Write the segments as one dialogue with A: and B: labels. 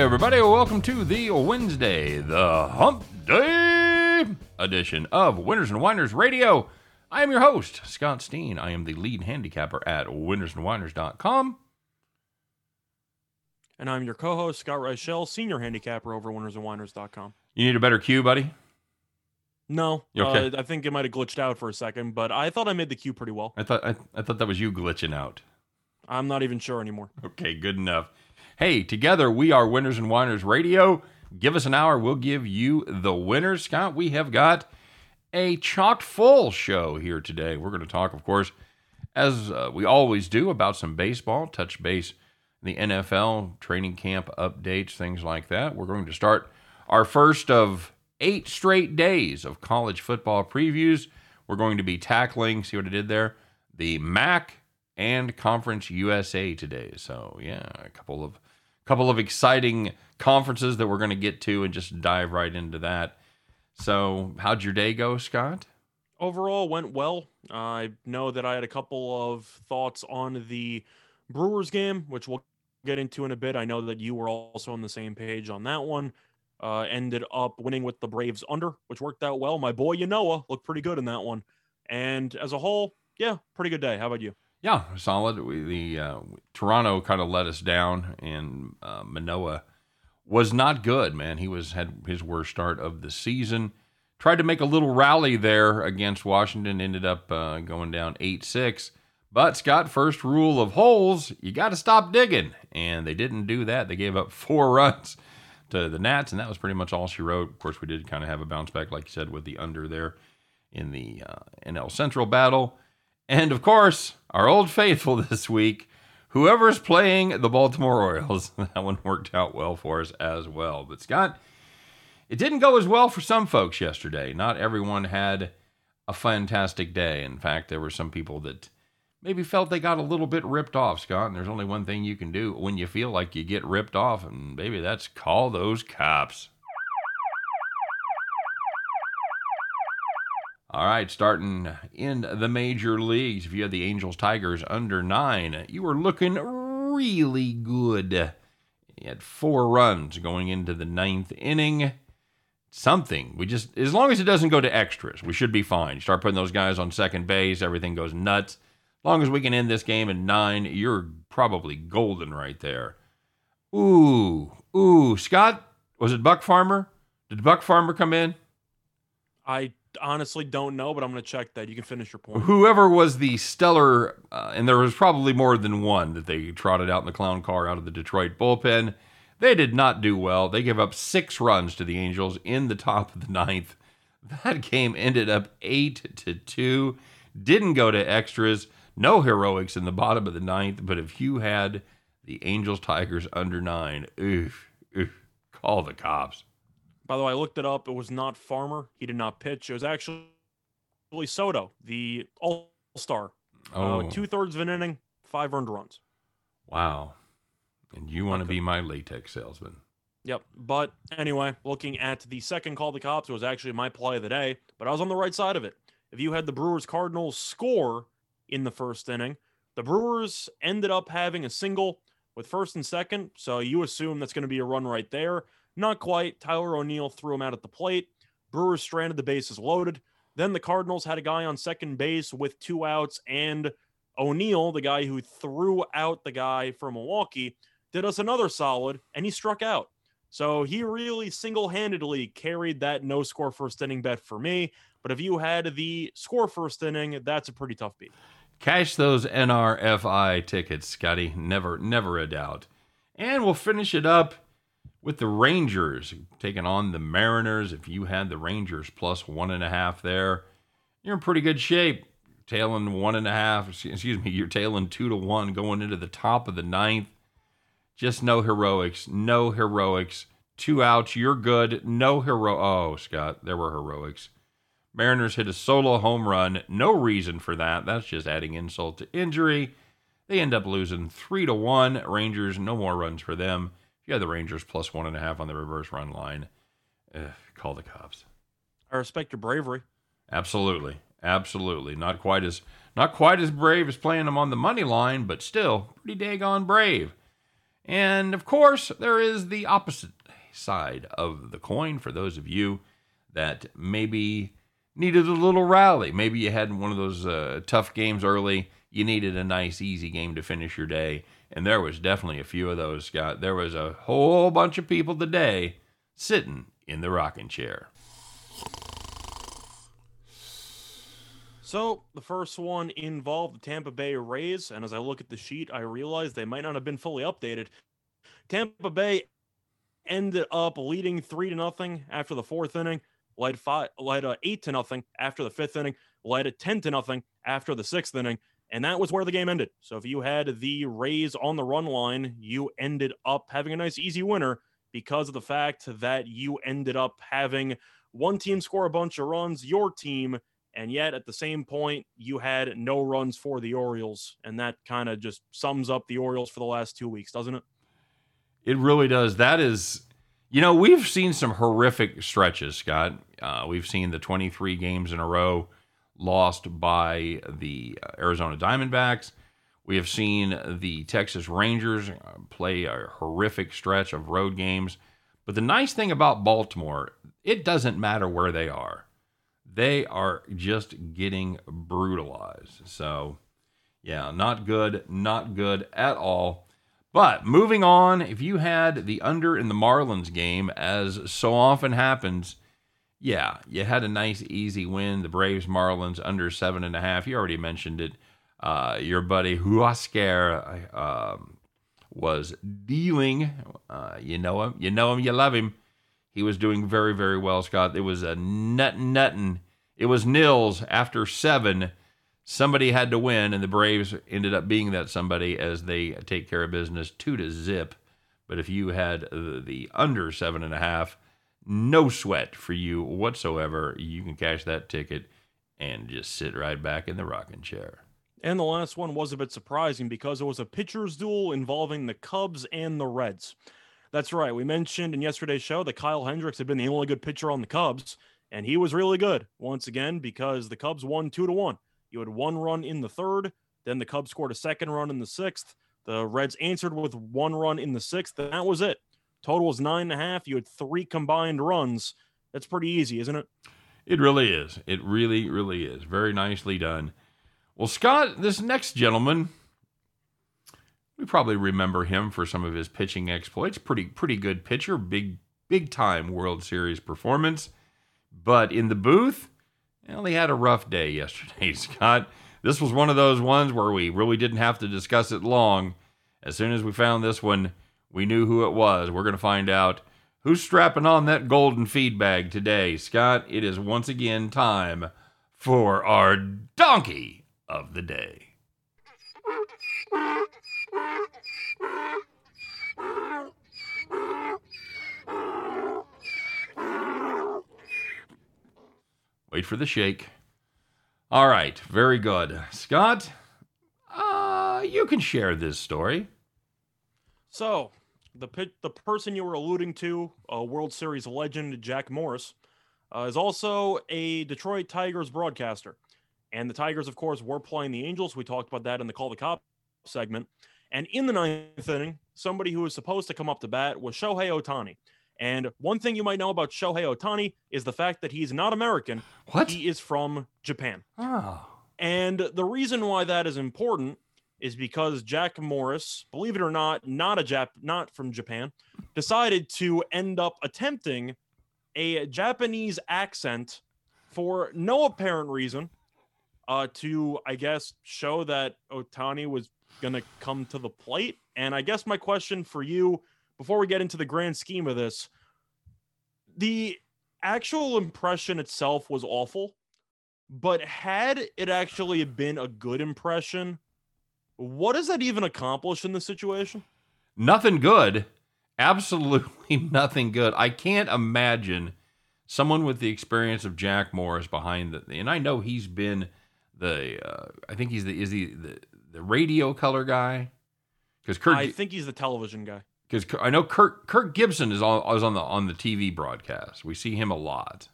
A: Everybody, welcome to the Wednesday, the Hump Day edition of Winners and Whiners Radio. I am your host, Scott Steen. I am the lead handicapper at winnersandwhiners.com.
B: And I'm your co host, Scott Reichel, senior handicapper over winnersandwhiners.com.
A: You need a better cue, buddy?
B: No,
A: okay?
B: uh, I think it might have glitched out for a second, but I thought I made the cue pretty well.
A: I thought I, I thought that was you glitching out.
B: I'm not even sure anymore.
A: Okay, good enough. Hey, together we are Winners and Whiners Radio. Give us an hour, we'll give you the winners. Scott, we have got a chock full show here today. We're going to talk, of course, as uh, we always do, about some baseball, touch base, the NFL, training camp updates, things like that. We're going to start our first of eight straight days of college football previews. We're going to be tackling, see what I did there, the MAC and Conference USA today. So yeah, a couple of couple of exciting conferences that we're going to get to and just dive right into that. So, how'd your day go, Scott?
B: Overall, went well. I know that I had a couple of thoughts on the Brewers game, which we'll get into in a bit. I know that you were also on the same page on that one. Uh, ended up winning with the Braves under, which worked out well. My boy Ynoa looked pretty good in that one. And as a whole, yeah, pretty good day. How about you?
A: Yeah, solid. We, the uh, Toronto kind of let us down, and uh, Manoah was not good. Man, he was had his worst start of the season. Tried to make a little rally there against Washington. Ended up uh, going down eight six. But Scott, first rule of holes, you got to stop digging, and they didn't do that. They gave up four runs to the Nats, and that was pretty much all she wrote. Of course, we did kind of have a bounce back, like you said, with the under there in the uh, NL Central battle. And of course, our old faithful this week, whoever's playing the Baltimore Orioles, that one worked out well for us as well. But Scott, it didn't go as well for some folks yesterday. Not everyone had a fantastic day. In fact, there were some people that maybe felt they got a little bit ripped off, Scott. And there's only one thing you can do when you feel like you get ripped off, and baby, that's call those cops. All right, starting in the major leagues. If you had the Angels Tigers under nine, you were looking really good. You had four runs going into the ninth inning. Something. We just, as long as it doesn't go to extras, we should be fine. You start putting those guys on second base, everything goes nuts. As long as we can end this game in nine, you're probably golden right there. Ooh, ooh. Scott, was it Buck Farmer? Did Buck Farmer come in?
B: I honestly don't know, but I'm going to check that. You can finish your point.
A: Whoever was the stellar, uh, and there was probably more than one that they trotted out in the clown car out of the Detroit bullpen. They did not do well. They gave up six runs to the Angels in the top of the ninth. That game ended up eight to two. Didn't go to extras. No heroics in the bottom of the ninth. But if you had the Angels Tigers under nine, oof, oof, call the cops.
B: By the way, I looked it up. It was not Farmer. He did not pitch. It was actually Soto, the All Star.
A: Oh,
B: Uh, two thirds of an inning, five earned runs.
A: wow. And you want to be my latex salesman.
B: Yep. But anyway, looking at the second call the cops, it was actually my play of the day, but I was on the right side of it. If you had the Brewers Cardinals score in the first inning, the Brewers ended up having a single with first and second. So you assume that's going to be a run right there. Not quite. Tyler O'Neill threw him out at the plate. Brewers stranded the bases loaded. Then the Cardinals had a guy on second base with two outs, and O'Neill, the guy who threw out the guy from Milwaukee, did us another solid, and he struck out. So he really single handedly carried that no score first inning bet for me. But if you had the score first inning, that's a pretty tough beat.
A: Cash those NRFI tickets, Scotty. Never, never a doubt. And we'll finish it up with the Rangers taking on the Mariners. If you had the Rangers plus one and a half there, you're in pretty good shape. Tailing one and a half, excuse me, you're tailing two to one going into the top of the ninth. Just no heroics, no heroics. Two outs, you're good. No hero. Oh, Scott, there were heroics. Mariners hit a solo home run. No reason for that. That's just adding insult to injury. They end up losing three to one. Rangers, no more runs for them. You had the Rangers plus one and a half on the reverse run line, eh, call the cops.
B: I respect your bravery.
A: Absolutely, absolutely. Not quite as not quite as brave as playing them on the money line, but still pretty daggone brave. And of course, there is the opposite side of the coin for those of you that maybe needed a little rally. Maybe you had one of those uh, tough games early. You needed a nice, easy game to finish your day. And there was definitely a few of those, Scott. There was a whole bunch of people today sitting in the rocking chair.
B: So the first one involved the Tampa Bay Rays, and as I look at the sheet, I realize they might not have been fully updated. Tampa Bay ended up leading three to nothing after the fourth inning, led five, led eight to nothing after the fifth inning, led ten to nothing after the sixth inning, and that was where the game ended. So if you had the Rays on the run line, you ended up having a nice easy winner because of the fact that you ended up having one team score a bunch of runs, your team and yet at the same point, you had no runs for the Orioles. And that kind of just sums up the Orioles for the last two weeks, doesn't it?
A: It really does. That is, you know, we've seen some horrific stretches, Scott. Uh, we've seen the 23 games in a row lost by the Arizona Diamondbacks. We have seen the Texas Rangers uh, play a horrific stretch of road games. But the nice thing about Baltimore, it doesn't matter where they are they are just getting brutalized. So, yeah, not good, not good at all. But moving on, if you had the under in the Marlins game, as so often happens, yeah, you had a nice easy win. The Braves Marlins under seven and a half. You already mentioned it. Uh, your buddy Huascar uh, was dealing. Uh, you know him, you know him, you love him. He was doing very, very well, Scott. It was a nut nutting. It was nils after seven. Somebody had to win, and the Braves ended up being that somebody as they take care of business two to zip. But if you had the under seven and a half, no sweat for you whatsoever. You can cash that ticket and just sit right back in the rocking chair.
B: And the last one was a bit surprising because it was a pitcher's duel involving the Cubs and the Reds. That's right. We mentioned in yesterday's show that Kyle Hendricks had been the only good pitcher on the Cubs, and he was really good once again because the Cubs won two to one. You had one run in the third, then the Cubs scored a second run in the sixth. The Reds answered with one run in the sixth, and that was it. Total was nine and a half. You had three combined runs. That's pretty easy, isn't it?
A: It really is. It really, really is. Very nicely done. Well, Scott, this next gentleman, we probably remember him for some of his pitching exploits. Pretty pretty good pitcher, big big time World Series performance. But in the booth, well, he had a rough day yesterday, Scott. This was one of those ones where we really didn't have to discuss it long. As soon as we found this one, we knew who it was. We're going to find out who's strapping on that golden feed bag today. Scott, it is once again time for our donkey of the day. Wait for the shake. All right, very good. Scott, uh, you can share this story.
B: So, the the person you were alluding to, a World Series legend Jack Morris, uh, is also a Detroit Tigers broadcaster. And the Tigers, of course, were playing the Angels. We talked about that in the Call the Cop segment. And in the ninth inning, somebody who was supposed to come up to bat was Shohei Ohtani. And one thing you might know about Shohei Ohtani is the fact that he's not American.
A: What?
B: He is from Japan.
A: Oh.
B: And the reason why that is important is because Jack Morris, believe it or not, not a Jap, not from Japan, decided to end up attempting a Japanese accent for no apparent reason, uh, to I guess show that Ohtani was gonna come to the plate. And I guess my question for you, before we get into the grand scheme of this, the actual impression itself was awful, but had it actually been a good impression, what does that even accomplish in this situation?
A: Nothing good. Absolutely nothing good. I can't imagine someone with the experience of Jack Morris behind the and I know he's been the uh, I think he's the is he the, the radio color guy
B: because Kurt I think he's the television guy
A: because I know Kirk Kirk Gibson is on is on the on the TV broadcast. We see him a lot.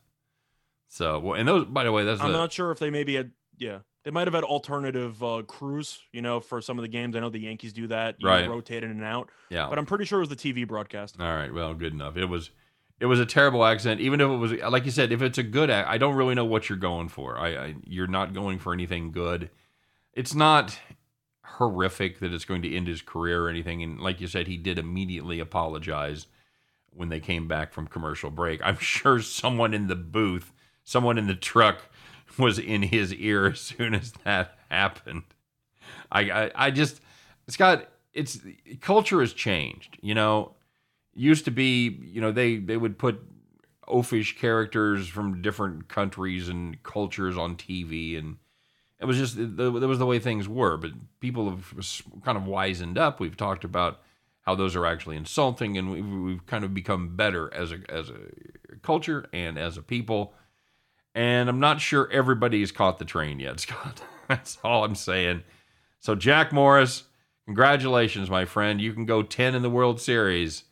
A: So well, and those by the way, that's
B: I'm
A: the,
B: not sure if they maybe had yeah They might have had alternative uh, crews, you know, for some of the games. I know the Yankees do that, you
A: Right.
B: rotate in and out.
A: Yeah.
B: But I'm pretty sure it was the TV broadcast.
A: All right. Well, good enough. It was it was a terrible accent. Even if it was like you said, if it's a good ac I don't really know what you're going for. I, I you're not going for anything good. It's not horrific that it's going to end his career or anything. And like you said, he did immediately apologize when they came back from commercial break. I'm sure someone in the booth, someone in the truck was in his ear as soon as that happened. I I, I just Scott, it's culture has changed. You know, used to be, you know, they they would put oafish characters from different countries and cultures on TV, and it was just that was the way things were. But people have kind of wizened up. We've talked about how those are actually insulting, and we've, we've kind of become better as a as a culture and as a people. And I'm not sure everybody's caught the train yet, Scott. That's all I'm saying. So Jack Morris, congratulations, my friend. You can go 10 in the World Series,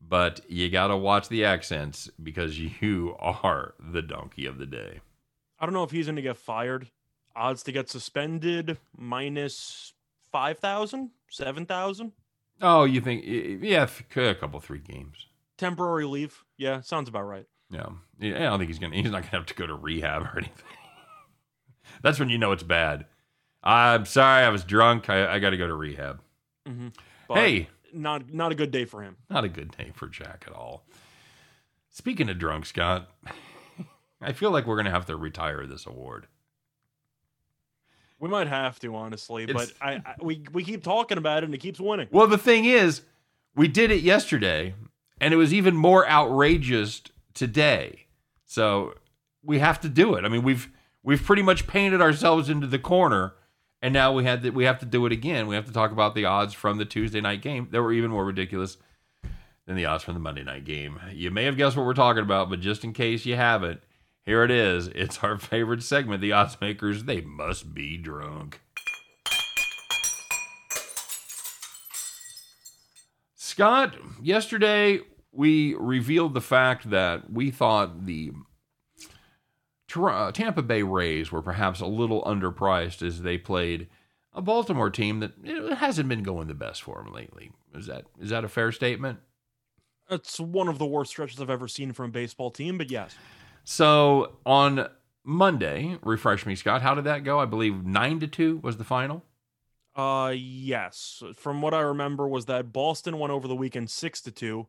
A: but you got to watch the accents because you are the donkey of the day.
B: I don't know if he's going to get fired. Odds to get suspended minus 5,000, 7,000.
A: Oh, you think? Yeah, a couple, three games.
B: Temporary leave. Yeah, sounds about right.
A: Yeah, yeah I don't think he's gonna. He's not gonna have to go to rehab or anything. That's when you know it's bad. I'm sorry, I was drunk. I, I got to go to rehab.
B: Mm-hmm.
A: hey,
B: not not a good day for him.
A: Not a good day for Jack at all. Speaking of drunk, Scott, I feel like we're gonna have to retire this award.
B: We might have to, honestly,
A: It's-
B: but I, I we we keep talking about it and it keeps winning.
A: Well, the thing is, we did it yesterday, and it was even more outrageous today. So we have to do it. I mean, we've we've pretty much painted ourselves into the corner, and now we had that we have to do it again. We have to talk about the odds from the Tuesday night game that were even more ridiculous than the odds from the Monday night game. You may have guessed what we're talking about, but just in case you haven't, here it is. It's our favorite segment, the odds makers. They must be drunk. Scott, yesterday we revealed the fact that we thought the uh, Tampa Bay Rays were perhaps a little underpriced as they played a Baltimore team that hasn't been going the best for them lately. Is that is that a fair statement?
B: It's one of the worst stretches I've ever seen from a baseball team, but yes.
A: So on Monday, refresh me, Scott. How did that go? I believe nine to two was the final.
B: Uh yes. From what I remember was that Boston won over the weekend 6 to 2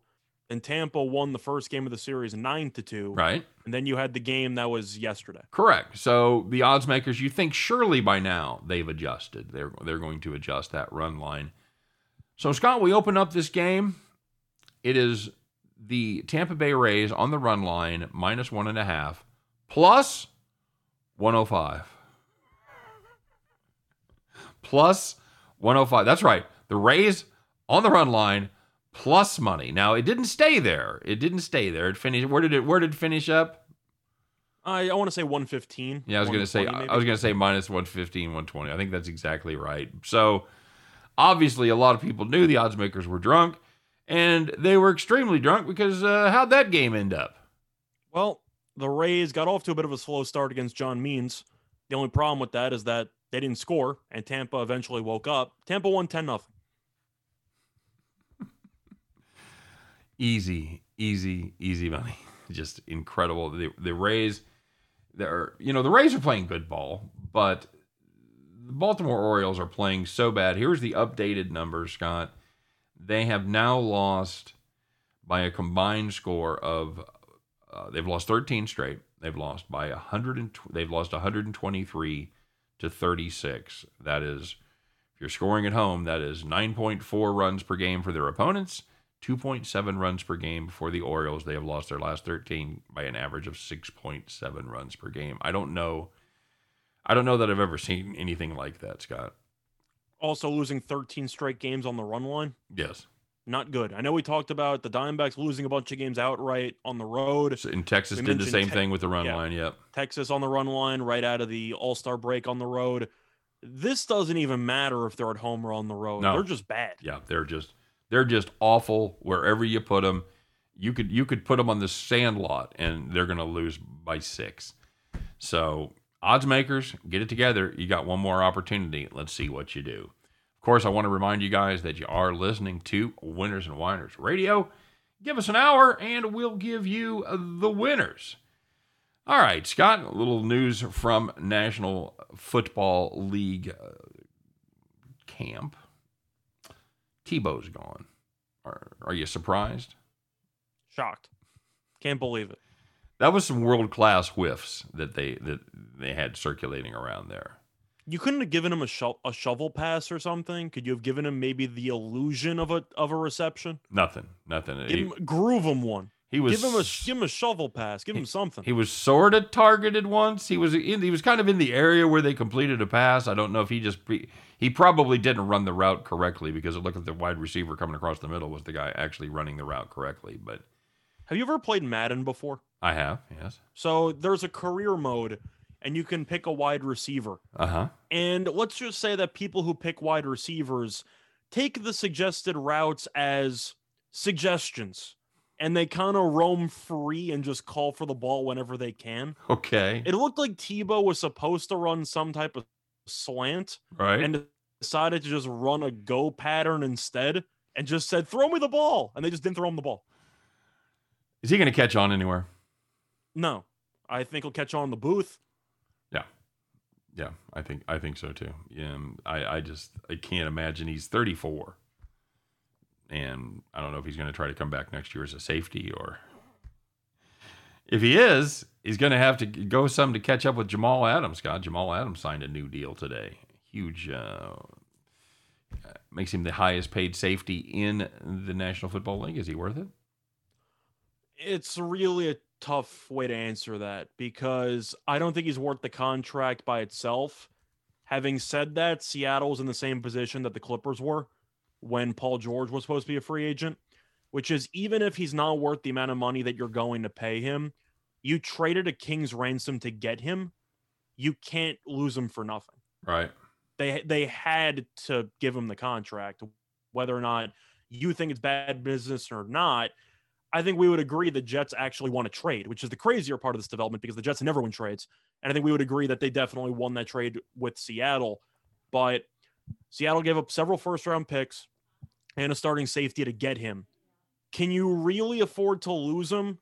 B: and Tampa won the first game of the series 9 to 2.
A: Right.
B: And then you had the game that was yesterday.
A: Correct. So the odds makers, you think surely by now they've adjusted. They're they're going to adjust that run line. So Scott, we open up this game. It is the Tampa Bay Rays on the run line minus one and a half plus 105. Plus 105. That's right. The Rays on the run line plus money. Now it didn't stay there. It didn't stay there. It finished. Where did it? Where did it finish up?
B: I, I want to say 115.
A: Yeah, I was going to say
B: maybe.
A: I was to say minus 115, 120. I think that's exactly right. So, obviously a lot of people knew the odds makers were drunk and they were extremely drunk because uh, how'd that game end up?
B: Well, the Rays got off to a bit of a slow start against John Means. The only problem with that is that they didn't score, and Tampa eventually woke up. Tampa won 10 nothing.
A: Easy, easy, easy money. Just incredible. The the Rays they're you know, the Rays are playing good ball, but the Baltimore Orioles are playing so bad. Here's the updated numbers, Scott. They have now lost by a combined score of uh, they've lost 13 straight. They've lost by 100 and tw- they've lost 123 to 36. That is if you're scoring at home, that is 9.4 runs per game for their opponents, 2.7 runs per game for the Orioles. They have lost their last 13 by an average of 6.7 runs per game. I don't know I don't know that I've ever seen anything like that, Scott.
B: Also losing 13 straight games on the run line.
A: Yes.
B: Not good. I know we talked about the Diamondbacks losing a bunch of games outright on the road.
A: So- And Texas
B: We
A: did the same
B: Te-
A: thing with the run
B: yeah.
A: line. Yep.
B: Texas on the run line right out of the All Star break on the road. This doesn't even matter if they're at home or on the road.
A: No.
B: They're just bad.
A: Yeah, they're just they're just awful wherever you put them. You could you could put them on the sand lot and they're going to lose by 6. So, odds makers, get it together. You got one more opportunity. Let's see what you do. Of course, I want to remind you guys that you are listening to Winners and Whiners Radio. Give us an hour and we'll give you the winners. All right, Scott, a little news from National Football League uh, camp. Tebow's gone. Are, are you surprised?
B: Shocked. Can't believe it.
A: That was some world class whiffs that they that they had circulating around there.
B: You couldn't have given him a, sho- a shovel pass or something. Could you have given him maybe the illusion of a of a reception?
A: Nothing. Nothing.
B: Give
A: He,
B: him, groove him one.
A: He was
B: give him a give him a shovel pass. Give him something.
A: He was sort of targeted once. He was in, he was kind of in the area where they completed a pass. I don't know if he just pre, he probably didn't run the route correctly because it looked like the wide receiver coming across the middle was the guy actually running the route correctly. But
B: have you ever played Madden before?
A: I have, yes.
B: So there's a career mode, and you can pick a wide receiver.
A: Uh huh.
B: And let's just say that people who pick wide receivers take the suggested routes as suggestions and they kind of roam free and just call for the ball whenever they can.
A: Okay.
B: It looked like Tebow was supposed to run some type of slant
A: right.
B: and decided to just run a go pattern instead and just said, throw me the ball. And they just didn't throw him the ball.
A: Is he going to catch on anywhere?
B: No, I think he'll catch on in the booth.
A: Yeah, yeah, I think I think so too. Yeah, I I just I can't imagine he's 34, and I don't know if he's going to try to come back next year as a safety or if he is, he's going to have to go some to catch up with Jamal Adams. God, Jamal Adams signed a new deal today. Huge. Uh, makes him the highest paid safety in the National Football League. Is he worth it?
B: It's really a tough way to answer that because I don't think he's worth the contract by itself. Having said that, Seattle's in the same position that the Clippers were when Paul George was supposed to be a free agent, which is even if he's not worth the amount of money that you're going to pay him, you traded a king's ransom to get him. You can't lose him for nothing.
A: Right.
B: They they had to give him the contract, whether or not you think it's bad business or not. I think we would agree the Jets actually want to trade, which is the crazier part of this development because the Jets never win trades. And I think we would agree that they definitely won that trade with Seattle. But Seattle gave up several first round picks and a starting safety to get him. Can you really afford to lose him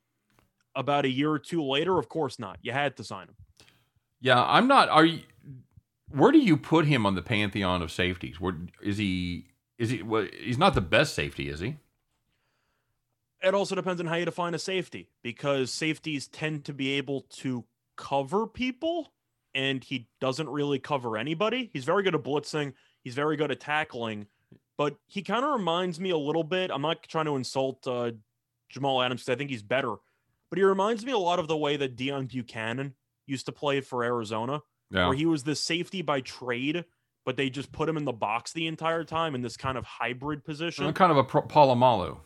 B: about a year or two later? Of course not. You had to sign him.
A: Yeah, I'm not. Are you? Where do you put him on the pantheon of safeties? Where is he? Is he? Well, he's not the best safety, is he?
B: it also depends on how you define a safety because safeties tend to be able to cover people and he doesn't really cover anybody. He's very good at blitzing, he's very good at tackling, but he kind of reminds me a little bit. I'm not trying to insult uh, Jamal Adams because I think he's better, but he reminds me a lot of the way that Deone Bucannon used to play for Arizona,
A: Yeah.
B: where he was the safety by trade. But they just put him in the box the entire time in this kind of hybrid position.
A: Uh, kind of a pro- Polamalu.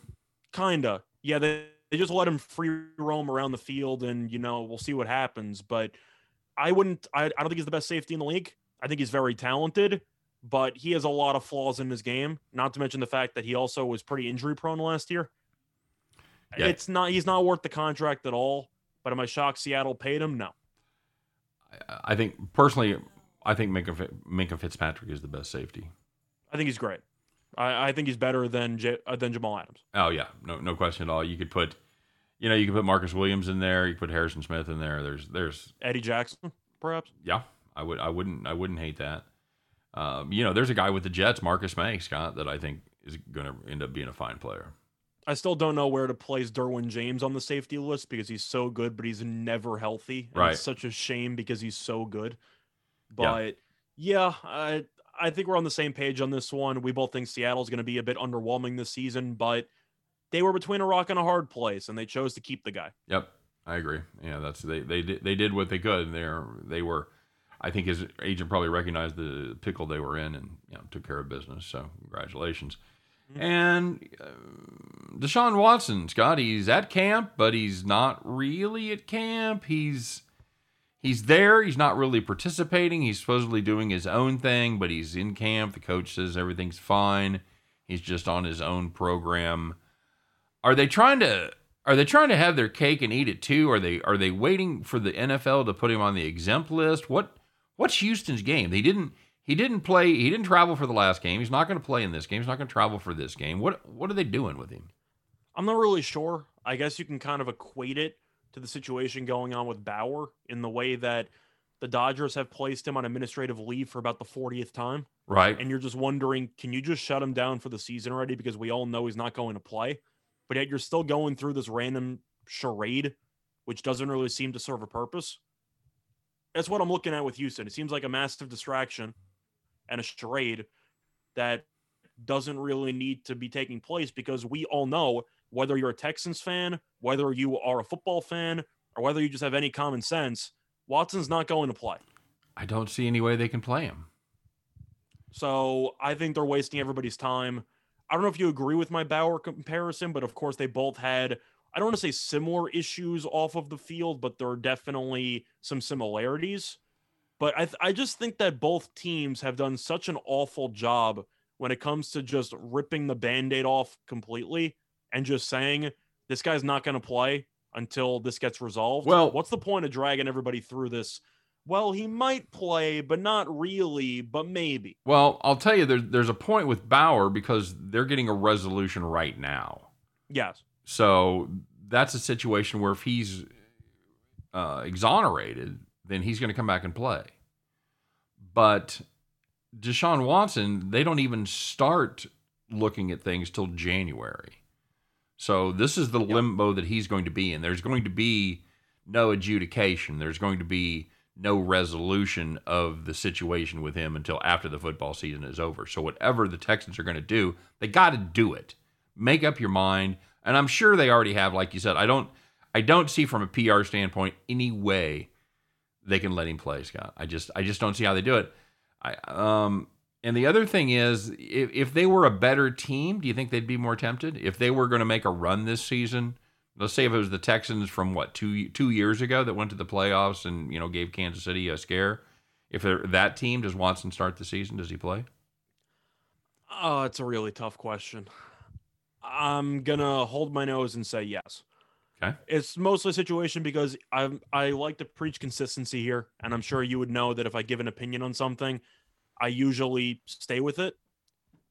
B: Kinda. Yeah, they, they just let him free roam around the field and, you know, we'll see what happens. But I wouldn't, I, I don't think he's the best safety in the league. I think he's very talented, but he has a lot of flaws in his game, not to mention the fact that he also was pretty injury prone last year.
A: Yeah.
B: It's not, he's not worth the contract at all. But am I shocked Seattle paid him? No.
A: I think personally, I think Minkah, Minkah Fitzpatrick is the best safety.
B: I think he's great. I, I think he's better than J, uh, than Jamal Adams.
A: Oh yeah, no no question at all. You could put, you know, you could put Marcus Williams in there. You could put Harrison Smith in there. There's there's
B: Eddie Jackson, perhaps.
A: yeah, I would I wouldn't I wouldn't hate that. Um, you know, there's a guy with the Jets, Marcus Maye, Scott, that I think is going to end up being a fine player.
B: I still don't know where to place Derwin James on the safety list because he's so good, but he's never healthy. And
A: Right.
B: It's such a shame because he's so good. But yeah, I I think we're on the same page on this one. We both think Seattle's going to be a bit underwhelming this season, but they were between a rock and a hard place, and they chose to keep the guy.
A: Yep, I agree. Yeah, that's they they did they did what they could. And they're they were, I think his agent probably recognized the pickle they were in and you know took care of business. So congratulations. And uh, Deshaun Watson, Scott, he's at camp, but he's not really at camp. He's he's there. He's not really participating. He's supposedly doing his own thing, but he's in camp. The coach says everything's fine. He's just on his own program. Are they trying to are they trying to have their cake and eat it too? Are they are they waiting for the NFL to put him on the exempt list? What what's Houston's game? They didn't he didn't play he didn't travel for the last game. He's not going to play in this game. He's not going to travel for this game. What what are they doing with him?
B: I'm not really sure. I guess you can kind of equate it to the situation going on with Bauer in the way that the Dodgers have placed him on administrative leave for about the 40th time.
A: Right.
B: And you're just wondering, can you just shut him down for the season already? Because we all know he's not going to play. But yet you're still going through this random charade, which doesn't really seem to serve a purpose. That's what I'm looking at with Houston. It seems like a massive distraction and a charade that doesn't really need to be taking place because we all know whether you're a Texans fan, whether you are a football fan, or whether you just have any common sense, Watson's not going to play.
A: I don't see any way they can play him.
B: So I think they're wasting everybody's time. I don't know if you agree with my Bauer comparison, but of course they both had, I don't want to say similar issues off of the field, but there are definitely some similarities. But I, th- I just think that both teams have done such an awful job when it comes to just ripping the band aid off completely and just saying, this guy's not going to play until this gets resolved.
A: Well,
B: what's the point of dragging everybody through this well, he might play, but not really, but maybe.
A: Well, I'll tell you, there's there's a point with Bauer because they're getting a resolution right now.
B: Yes.
A: So that's a situation where if he's uh, exonerated, then he's going to come back and play. But Deshaun Watson, they don't even start looking at things till January. So this is the yep. limbo that he's going to be in. There's going to be no adjudication. There's going to be no resolution of the situation with him until after the football season is over. So whatever the Texans are going to do, they got to do it. Make up your mind, and I'm sure they already have. Like you said, I don't, I don't see from a PR standpoint any way they can let him play, Scott. I just, I just don't see how they do it. I, um, and the other thing is, if, if they were a better team, do you think they'd be more tempted? If they were going to make a run this season, let's say if it was the Texans from what two two years ago that went to the playoffs and you know gave Kansas City a scare. If they're that team, does Watson start the season? Does he play?
B: Oh, it's a really tough question. I'm gonna hold my nose and say yes.
A: Okay.
B: It's mostly a situation because I I like to preach consistency here, and I'm sure you would know that if I give an opinion on something, I usually stay with it.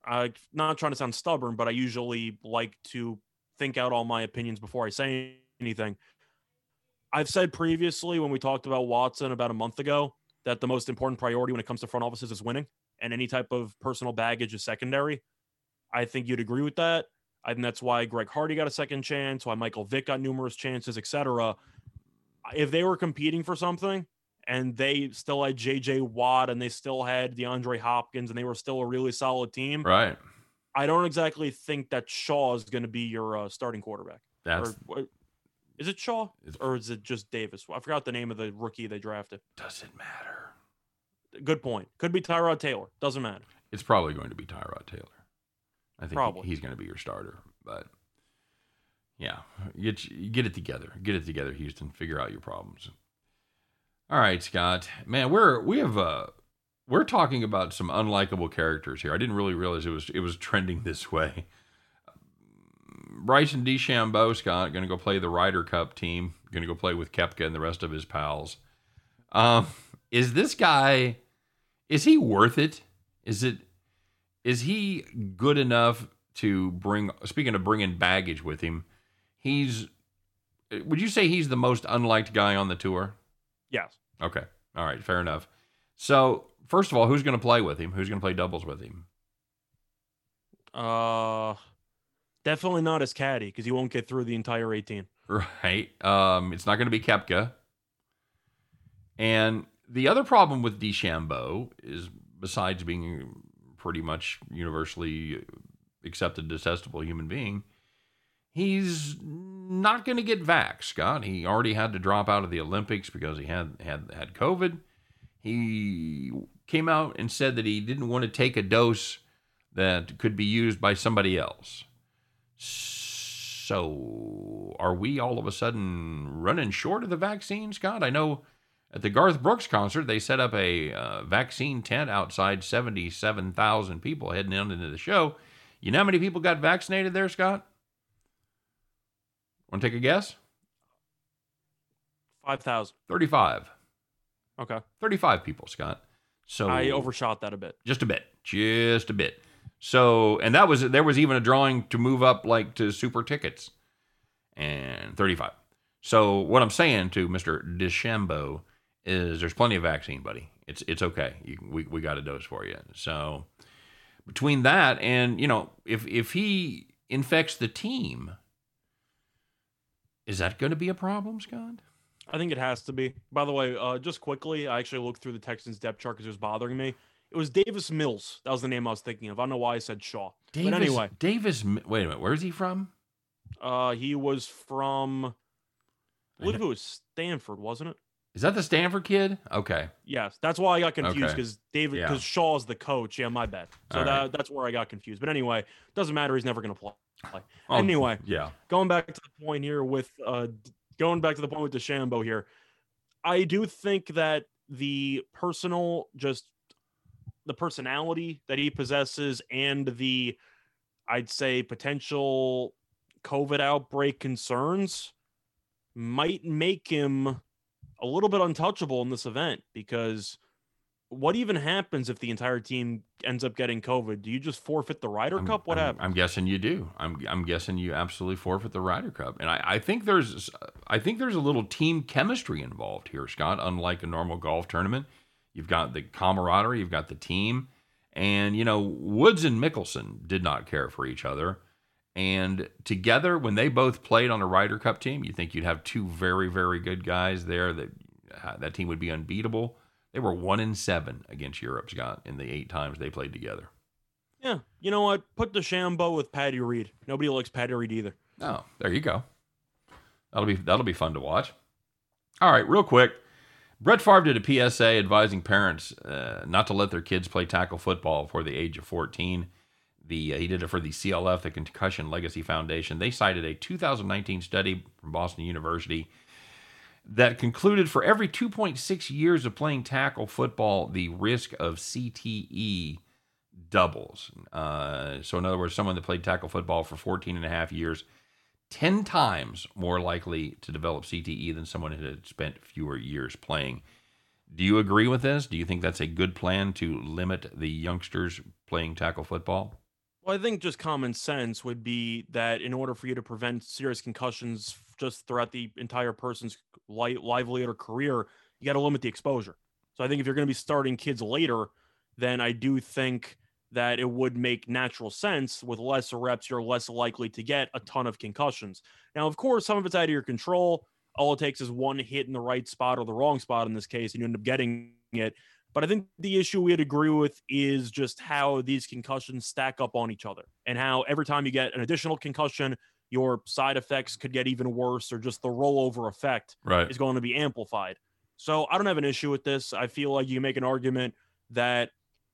B: I'm not trying to sound stubborn, but I usually like to think out all my opinions before I say anything. I've said previously when we talked about Watson about a month ago that the most important priority when it comes to front offices is winning, and any type of personal baggage is secondary. I think you'd agree with that. I think that's why Greg Hardy got a second chance, why Michael Vick got numerous chances, etc. If they were competing for something and they still had JJ Watt and they still had DeAndre Hopkins and they were still a really solid team,
A: right?
B: I don't exactly think that Shaw is going to be your uh, starting quarterback.
A: That's
B: or, is it Shaw or is it just Davis? I forgot the name of the rookie they drafted.
A: Does it matter?
B: Good point. Could be Tyrod Taylor. Doesn't matter.
A: It's probably going to be Tyrod Taylor. I think
B: probably.
A: he's going to be your starter, but yeah, get get it together. Get it together, Houston. Figure out your problems. All right, Scott. Man, we're we have uh we're talking about some unlikable characters here. I didn't really realize it was it was trending this way. Bryson DeChambeau, Scott, going to go play the Ryder Cup team. Going to go play with Koepka and the rest of his pals. Um, is this guy? Is he worth it? Is it? Is he good enough to bring? Speaking of bringing baggage with him, he's. Would you say he's the most unliked guy on the tour?
B: Yes.
A: Okay. All right. Fair enough. So first of all, who's going to play with him? Who's going to play doubles with him?
B: Uh, definitely not as caddy because he won't get through the entire 18.
A: Right. Um, it's not going to be Koepka. And the other problem with DeChambeau is, besides being pretty much universally accepted, detestable human being, he's not going to get vax, Scott. He already had to drop out of the Olympics because he had had had COVID. He came out and said that he didn't want to take a dose that could be used by somebody else. So, are we all of a sudden running short of the vaccine, Scott? I know at the Garth Brooks concert, they set up a uh, vaccine tent outside 77,000 people heading in into the show. You know how many people got vaccinated there, Scott? Want to take a guess?
B: 5,000.
A: 35.
B: Okay.
A: 35 people, Scott. So
B: I overshot that a bit.
A: just a bit, just a bit. So, and that was there was even a drawing to move up like to super tickets, and 35. So what I'm saying to Mr. DeChambeau is there's plenty of vaccine, buddy. It's it's okay. You, we we got a dose for you. So between that and you know if if he infects the team, is that going to be a problem, Scott?
B: I think it has to be. By the way, uh, just quickly, I actually looked through the Texans depth chart because it was bothering me. It was Davis Mills. That was the name I was thinking of. I don't know why I said Shaw.
A: Davis,
B: but anyway,
A: Davis. Wait a minute. Where's he from?
B: uh, he was from, I believe it was Stanford, wasn't it?
A: Is that the Stanford kid? Okay.
B: Yes, that's why I got confused
A: Okay.
B: because David,
A: Yeah.
B: because Shaw's the coach. Yeah, my bad. So
A: All
B: that
A: right.
B: that's where I got confused. But anyway, doesn't matter. He's never gonna play.
A: Oh,
B: Anyway.
A: Yeah.
B: going back to the point here with uh going back to the point with DeChambeau here, I do think that the personal just the personality that he possesses and the I'd say potential COVID outbreak concerns might make him a little bit untouchable in this event because what even happens if the entire team ends up getting COVID? Do you just forfeit the Ryder
A: I'm-
B: Cup? What
A: I'm,
B: happens?
A: I'm guessing you do. I'm I'm guessing you absolutely forfeit the Ryder Cup, and I, I think there's I think there's a little team chemistry involved here, Scott. Unlike a normal golf tournament, you've got the camaraderie, you've got the team, and you know Woods and Mickelson did not care for each other, and together when they both played on a Ryder Cup team, you think you'd have two very very good guys there that uh, that team would be unbeatable. They were one in seven against Europe, Scott, in the eight times they played together.
B: Yeah, you know what? Put DeChambeau with Patty Reed. Nobody likes Patty Reed either.
A: Oh, there you go. That'll be that'll be fun to watch. All right, real quick. Brett Favre did a PSA advising parents uh, not to let their kids play tackle football before the age of 14. The uh, he did it for the CLF, the Concussion Legacy Foundation. They cited a 2019 study from Boston University that concluded for every 2.6 years of playing tackle football, the risk of CTE doubles. Uh, so, in other words, someone that played tackle football for 14 and a half years, 10 times more likely to develop CTE than someone who had spent fewer years playing. Do you agree with this? Do you think that's a good plan to limit the youngsters playing tackle football?
B: I think just common sense would be that in order for you to prevent serious concussions just throughout the entire person's li- livelihood or career, you got to limit the exposure. So I think if you're going to be starting kids later, then I do think that it would make natural sense with less reps, you're less likely to get a ton of concussions. Now, of course, some of it's out of your control. All it takes is one hit in the right spot or the wrong spot in this case, and you end up getting it. But I think the issue we'd agree with is just how these concussions stack up on each other and how every time you get an additional concussion, your side effects could get even worse or just the rollover effect
A: Right.
B: is going to be amplified. So I don't have an issue with this. I feel like you make an argument that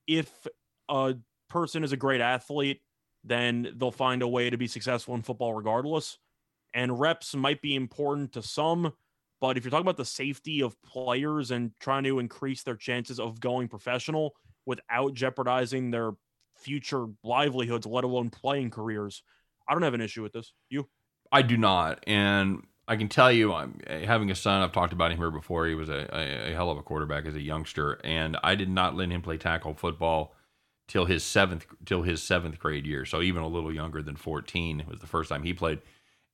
B: if a person is a great athlete, then they'll find a way to be successful in football regardless. And reps might be important to some, but if you're talking about the safety of players and trying to increase their chances of going professional without jeopardizing their future livelihoods, let alone playing careers, I don't have an issue with this. You?
A: I do not, and I can tell you, I'm eh, having a son. I've talked about him here before. He was a, a, a hell of a quarterback as a youngster, and I did not let him play tackle football till his seventh till his seventh grade year. So even a little younger than 14 it was the first time he played.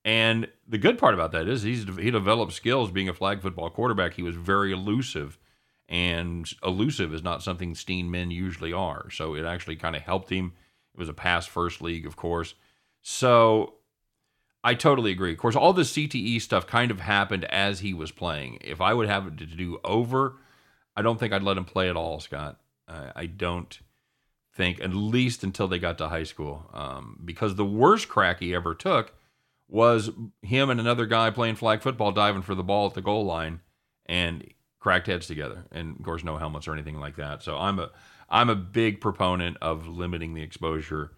A: And the good part about that is he's he developed skills being a flag football quarterback. He was very elusive, and elusive is not something Steen men usually are. So it actually kind of helped him. It was a pass first league, of course. So I totally agree. Of course, all the CTE stuff kind of happened as he was playing. If I would have it to do over, I don't think I'd let him play at all, Scott. I, I don't think, at least until they got to high school, um, because the worst crack he ever took was him and another guy playing flag football, diving for the ball at the goal line, and cracked heads together. And of course, no helmets or anything like that. So I'm a I'm a big proponent of limiting the exposure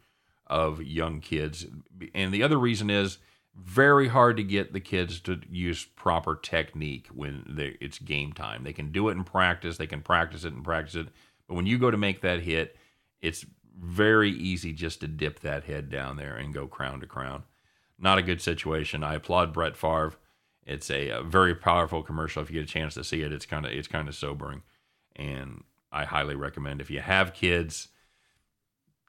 A: of young kids. And the other reason is very hard to get the kids to use proper technique when they, it's game time. They can do it in practice, they can practice it and practice it. But when you go to make that hit, it's very easy just to dip that head down there and go crown to crown. Not a good situation. I applaud Brett Favre. It's a, a very powerful commercial. If you get a chance to see it, it's kind of it's kind of sobering, and I highly recommend if you have kids.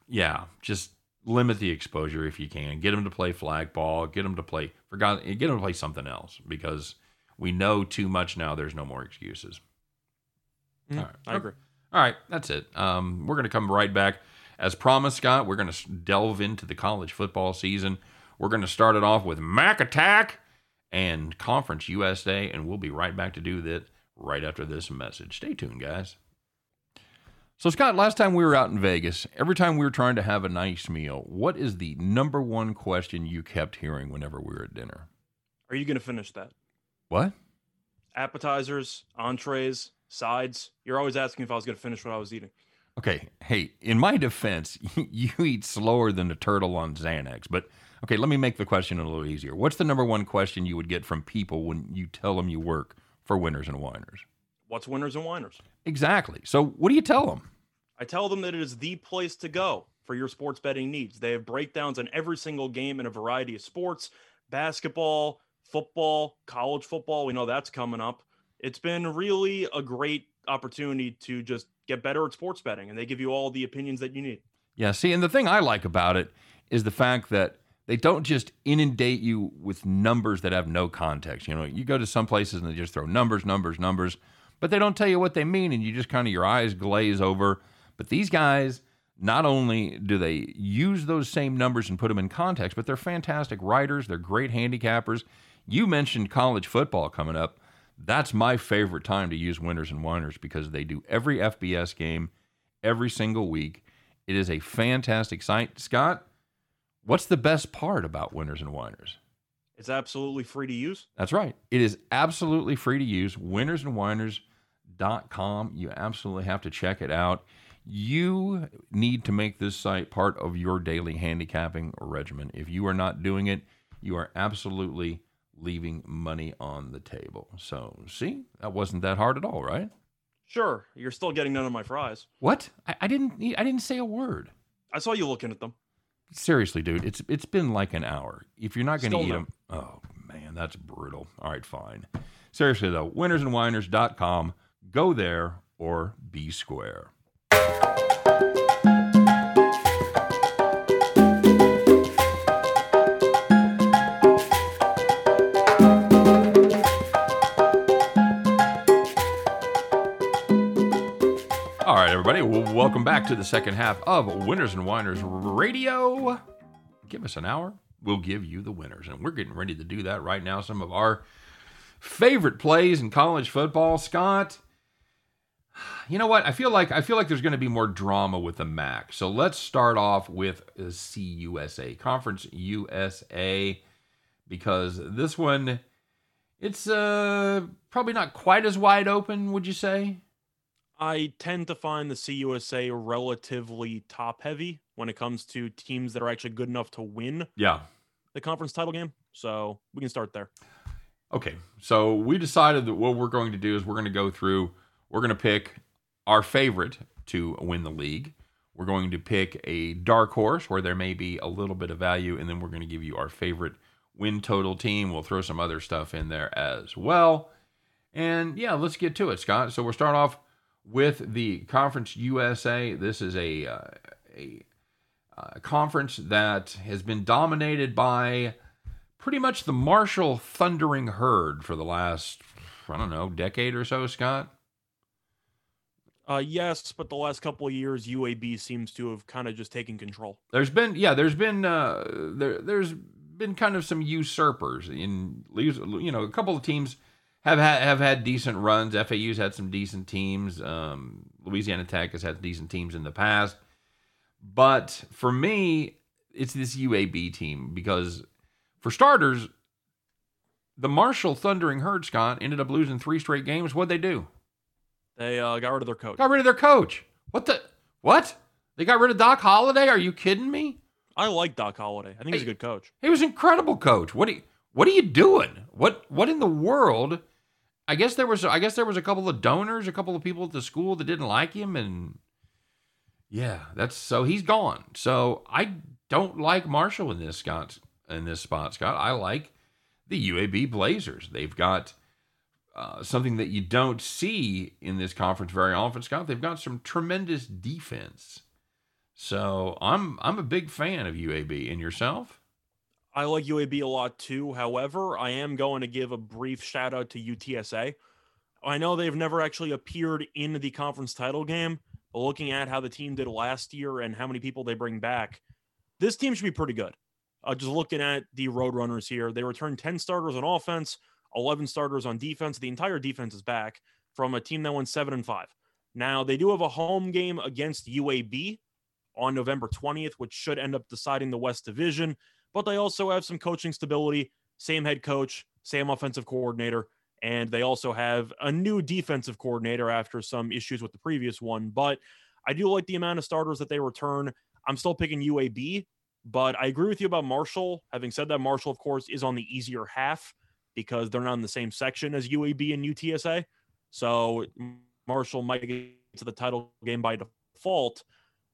A: Yeah, just limit the exposure if you can. Get them to play flag ball. Get them to play for God. Get them to play something else because we know too much now. There's no more excuses.
B: Mm,
A: All right.
B: I agree.
A: All right, that's it. Um, we're going to come right back. As promised, Scott, we're going to delve into the college football season. We're going to start it off with Mac Attack and Conference USA, and we'll be right back to do that right after this message. Stay tuned, guys. So, Scott, last time we were out in Vegas, every time we were trying to have a nice meal, what is the number one question you kept hearing whenever we were at dinner?
B: Are you going to finish that?
A: What?
B: Appetizers, entrees, sides. You're always asking if I was going to finish what I was eating.
A: Okay, hey, in my defense, you eat slower than a turtle on Xanax. But okay, let me make the question a little easier. What's the number one question you would get from people when you tell them you work for Winners and Whiners?
B: What's winners and whiners?
A: Exactly. So, what do you tell them?
B: I tell them that it is the place to go for your sports betting needs. They have breakdowns on every single game in a variety of sports basketball, football, college football. We know that's coming up. It's been really a great opportunity to just get better at sports betting, and they give you all the opinions that you need.
A: Yeah, see, and the thing I like about it is the fact that they don't just inundate you with numbers that have no context. You know, you go to some places and they just throw numbers, numbers, numbers, but they don't tell you what they mean, and you just kind of your eyes glaze over. But these guys, not only do they use those same numbers and put them in context, but they're fantastic writers. They're great handicappers. You mentioned college football coming up. That's my favorite time to use winners and whiners because they do every FBS game every single week. It is a fantastic site. Scott, what's the best part about winners and whiners?
B: It's absolutely free to use.
A: That's right. It is absolutely free to use. Winnersandwhiners.com. You absolutely have to check it out. You need to make this site part of your daily handicapping regimen. If you are not doing it, you are absolutely leaving money on the table. So, see, that wasn't that hard at all, right?
B: Sure, you're still getting none of my fries.
A: What? I, I didn't. I didn't say a word.
B: I saw you looking at them.
A: Seriously, dude, it's it's been like an hour. If you're not going to eat
B: no.
A: them, oh man, that's brutal. All right, fine. Seriously though, winnersandwhiners.com. Go there or be square. Everybody. Welcome back to the second half of Winners and Whiners Radio. Give us an hour. We'll give you the winners. And we're getting ready to do that right now. Some of our favorite plays in college football. Scott, you know what? I feel like I feel like there's going to be more drama with the MAC. So let's start off with CUSA, Conference USA, because this one it's uh probably not quite as wide open, would you say?
B: I tend to find the CUSA relatively top heavy when it comes to teams that are actually good enough to win
A: Yeah.
B: the conference title game. So we can start there.
A: Okay, so we decided that what we're going to do is we're going to go through, we're going to pick our favorite to win the league. We're going to pick a dark horse where there may be a little bit of value, and then we're going to give you our favorite win total team. We'll throw some other stuff in there as well. And yeah, let's get to it, Scott. So we'll start off with the Conference USA. This is a, uh, a uh, conference that has been dominated by pretty much the Marshall Thundering Herd for the last, I don't know, decade or so, Scott.
B: Uh, yes, but the last couple of years, UAB seems to have kind of just taken control.
A: There's been, yeah, there's been, uh, there, there's been kind of some usurpers in, you know, a couple of teams have had have had decent runs. FAU's had some decent teams. Um, Louisiana Tech has had decent teams in the past, but for me, it's this UAB team because, for starters, the Marshall Thundering Herd, Scott, ended up losing three straight games. What'd they do?
B: They uh, got rid of their coach.
A: Got rid of their coach. What the? What? They got rid of Doc Holliday? Are you kidding me?
B: I like Doc Holliday. I think he's a good coach.
A: He was an incredible coach. What are you, what are you doing? What what in the world? I guess there was I guess there was a couple of donors, a couple of people at the school that didn't like him and yeah, that's so he's gone. So I don't like Marshall in this, Scott. in this spot, Scott. I like the UAB Blazers. They've got uh, something that you don't see in this conference very often, Scott. They've got some tremendous defense. So I'm I'm a big fan of UAB. And yourself?
B: I like UAB a lot too. However, I am going to give a brief shout out to UTSA. I know they've never actually appeared in the conference title game, but looking at how the team did last year and how many people they bring back, this team should be pretty good. Uh, just looking at the Roadrunners here, they returned 10 starters on offense, 11 starters on defense. The entire defense is back from a team that went 7 and 5. Now, they do have a home game against UAB on November 20th, which should end up deciding the West Division, but they also have some coaching stability, same head coach, same offensive coordinator, and they also have a new defensive coordinator after some issues with the previous one. But I do like the amount of starters that they return. I'm still picking UAB, but I agree with you about Marshall. Having said that, Marshall, of course, is on the easier half because they're not in the same section as UAB and UTSA. So Marshall might get to the title game by default.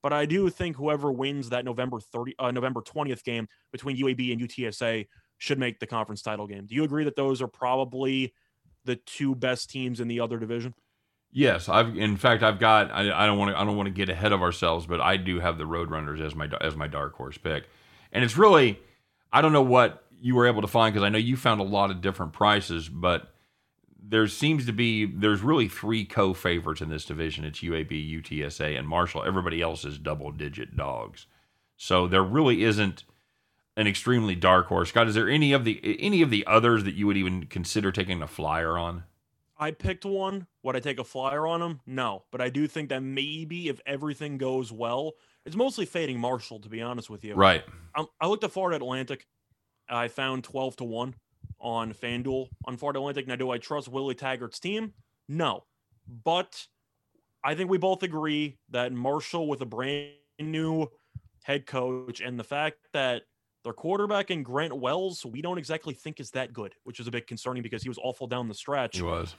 B: But I do think whoever wins that November 30, uh, November 20th game between UAB and UTSA should make the conference title game. Do you agree that those are probably the two best teams in the other division?
A: Yes, I've in fact I've got I, I don't want to I don't want to get ahead of ourselves, but I do have the Roadrunners as my as my dark horse pick, and it's really I don't know what you were able to find because I know you found a lot of different prices, but there seems to be there's really three co-favorites in this division. It's UAB, UTSA, and Marshall. Everybody else is double-digit dogs, so there really isn't an extremely dark horse. Scott, is there any of the any of the others that you would even consider taking a flyer on?
B: I picked one. Would I take a flyer on him? No, but I do think that maybe if everything goes well, it's mostly fading Marshall. To be honest with you,
A: right?
B: I, I looked at Florida Atlantic. I found twelve to one on FanDuel on Florida Atlantic. Now, do I trust Willie Taggart's team? No, but I think we both agree that Marshall, with a brand new head coach, and the fact that their quarterback in Grant Wells, we don't exactly think is that good, which is a bit concerning because he was awful down the stretch.
A: He was.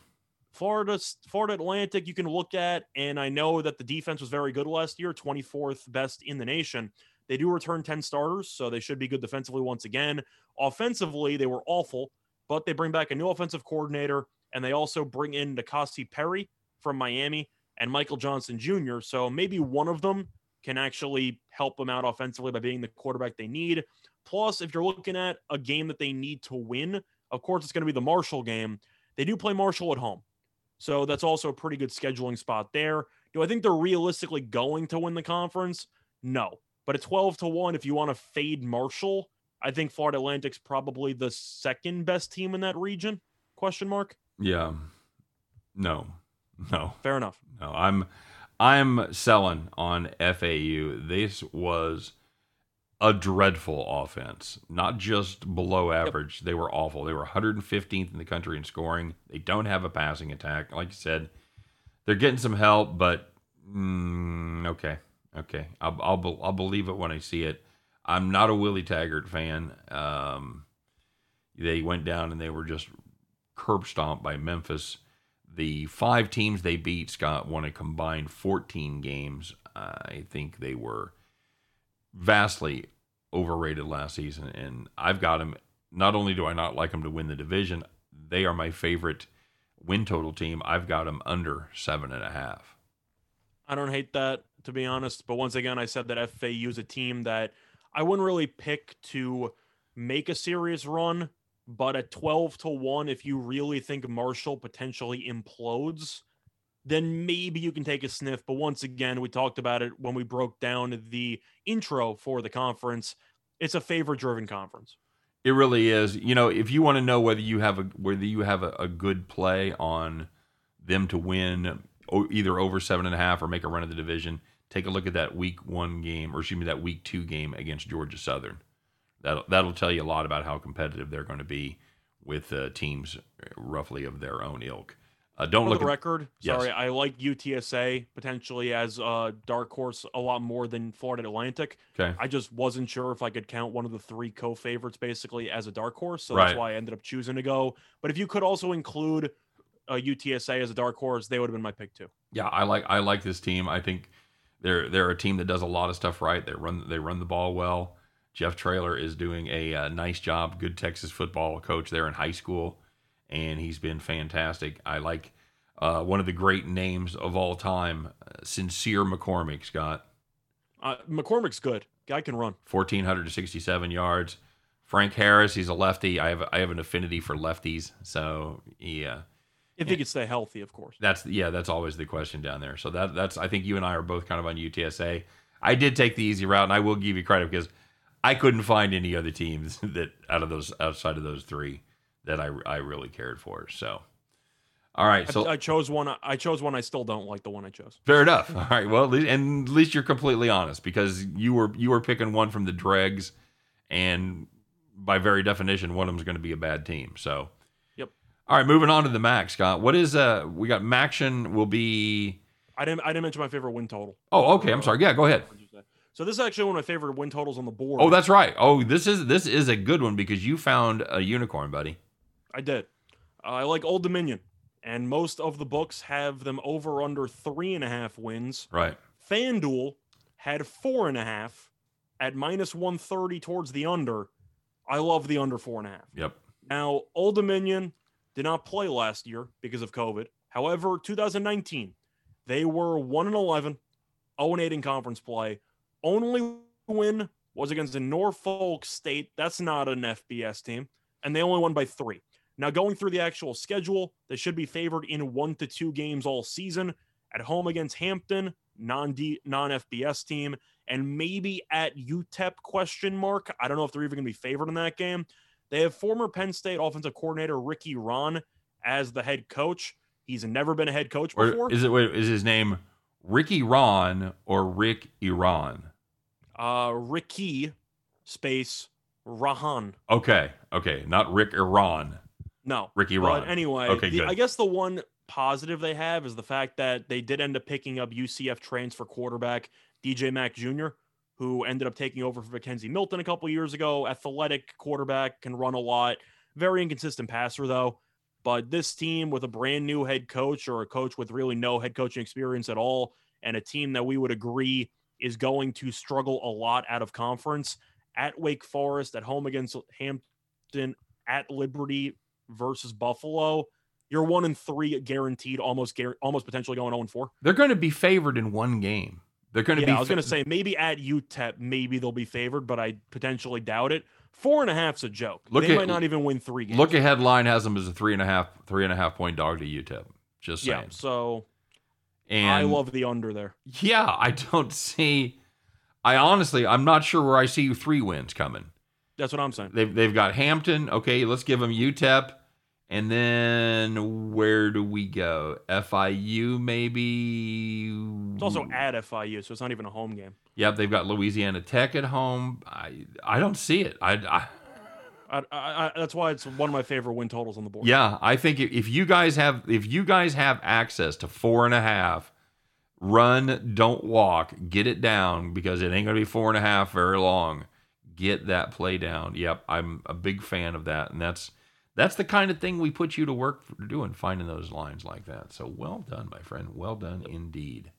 B: Florida, Florida Atlantic, you can look at, and I know that the defense was very good last year, 24th best in the nation. They do return 10 starters, so they should be good defensively once again. Offensively, they were awful, but they bring back a new offensive coordinator, and they also bring in N'Kosi Perry from Miami and Michael Johnson Jr. So maybe one of them can actually help them out offensively by being the quarterback they need. Plus, if you're looking at a game that they need to win, of course, it's going to be the Marshall game. They do play Marshall at home. So that's also a pretty good scheduling spot there. Do I think they're realistically going to win the conference? No. But at 12 to 1, if you want to fade Marshall, I think Florida Atlantic's probably the second best team in that region. Question mark?
A: Yeah. No. No.
B: Fair enough.
A: No. I'm I'm selling on FAU. This was a dreadful offense, not just below average. Yep. They were awful. They were 115th in the country in scoring. They don't have a passing attack. Like you said, they're getting some help, but mm, okay, okay, I'll, I'll, I'll believe it when I see it. I'm not a Willie Taggart fan. Um, they went down and they were just curb stomped by Memphis. The five teams they beat, Scott, won a combined 14 games. I think they were vastly overrated last season, and I've got them. Not only do I not like them to win the division, they are my favorite win total team. I've got them under seven and a half.
B: I don't hate that to be honest, but once again, I said that FAU is a team that I wouldn't really pick to make a serious run. But at 12 to 1, if you really think Marshall potentially implodes, then maybe you can take a sniff. But once again, we talked about it when we broke down the intro for the conference. It's a favor driven conference.
A: It really is. You know, if you want to know whether you have a whether you have a, a good play on them to win either over seven and a half or make a run of the division, take a look at that week one game or excuse me that week two game against Georgia Southern. That that'll tell you a lot about how competitive they're going to be with uh, teams roughly of their own ilk. Uh, don't
B: For
A: look
B: the
A: at
B: record.
A: Yes.
B: Sorry, I like UTSA potentially as a dark horse a lot more than Florida Atlantic.
A: Okay.
B: I just wasn't sure if I could count one of the three co-favorites basically as a dark horse, so
A: Right.
B: that's why I ended up choosing to go. But if you could also include uh, UTSA as a dark horse, they would have been my pick too.
A: Yeah, I like I like this team. I think they're they're a team that does a lot of stuff right. They run they run the ball well, Jeff Traylor is doing a, uh nice job. Good Texas football coach there in high school, and he's been fantastic. I like uh, one of the great names of all time, uh, Sincere McCormick, Scott.
B: Uh, McCormick's good. Guy can run.
A: 1,467 yards. Frank Harris, he's a lefty. I have I have an affinity for lefties, so yeah,
B: If he could stay healthy, of course.
A: that's yeah, that's always the question down there. So that that's I think you and I are both kind of on UTSA. I did take the easy route, and I will give you credit because I couldn't find any other teams that out of those outside of those three that I I really cared for. So, all right, so
B: I, I chose one. I chose one. I still don't like the one I chose.
A: Fair enough. All right. Well, at least, and at least you're completely honest because you were you were picking one from the dregs, and by very definition, one of them's going to be a bad team. So. All right, moving on to the max, Scott. What is uh? We got MACtion will be.
B: I didn't. I didn't mention my favorite win total.
A: Oh, okay. I'm sorry. Yeah, go ahead.
B: What'd you say? So this is actually one of my favorite win totals on the board.
A: Oh, that's right. Oh, this is this is a good one because you found a unicorn, buddy.
B: I did. Uh, I like Old Dominion, and most of the books have them over under three and a half wins.
A: Right.
B: FanDuel had four and a half at minus 130 towards the under. I love the under four and a half.
A: Yep.
B: Now, Old Dominion did not play last year because of COVID. However, 2019, they were 1 and 11, 0 and 8 in conference play. Only win was against a Norfolk State. That's not an FBS team. And they only won by three. Now, going through the actual schedule, they should be favored in one to two games all season. At home against Hampton, non non FBS team, and maybe at UTEP question mark. I don't know if they're even going to be favored in that game. They have former Penn State offensive coordinator Ricky Ron as the head coach. He's never been a head coach before.
A: Or is it wait, is his name Ricky Ron or Rick Iran?
B: uh, Ricky space Rahan.
A: Okay. Okay. Not Rick Iran.
B: No,
A: Ricky
B: But
A: Ron.
B: anyway,
A: Okay,
B: the-
A: good.
B: I guess the one positive they have is the fact that they did end up picking up UCF transfer quarterback DJ Mack Jr., who ended up taking over for McKenzie Milton a couple years ago. Athletic quarterback, can run a lot. Very inconsistent passer, though. But this team with a brand new head coach or a coach with really no head coaching experience at all, and a team that we would agree is going to struggle a lot out of conference at Wake Forest, at home against Hampton, at Liberty versus Buffalo. You're one and three guaranteed, almost almost potentially going 0 and 4.
A: They're going to be favored in one game. They're going to
B: Yeah,
A: be.
B: I was going to say maybe at UTEP, maybe they'll be favored, but I potentially doubt it. Four and a half's a joke.
A: Look
B: they
A: at-
B: might not even win three games.
A: Look ahead line has them as a three and a half three and a half point dog to UTEP. Just saying.
B: yeah, so
A: and
B: I love the under there.
A: Yeah, I don't see. I honestly, I'm not sure where I see three wins coming.
B: That's what I'm saying.
A: They've they've got Hampton. Okay, let's give them UTEP, and then where do we go? FIU maybe.
B: It's also at FIU, so it's not even a home game.
A: Yep, they've got Louisiana Tech at home. I I don't see it. I, I
B: I, I, that's why it's one of my favorite win totals on the board.
A: yeah, I think if, if you guys have if you guys have access to four and a half, run, don't walk, get it down because it ain't gonna be four and a half very long. Get that play down. Yep, I'm a big fan of that, and that's that's the kind of thing we put you to work for doing, finding those lines like that. So well done, my friend. Well done indeed.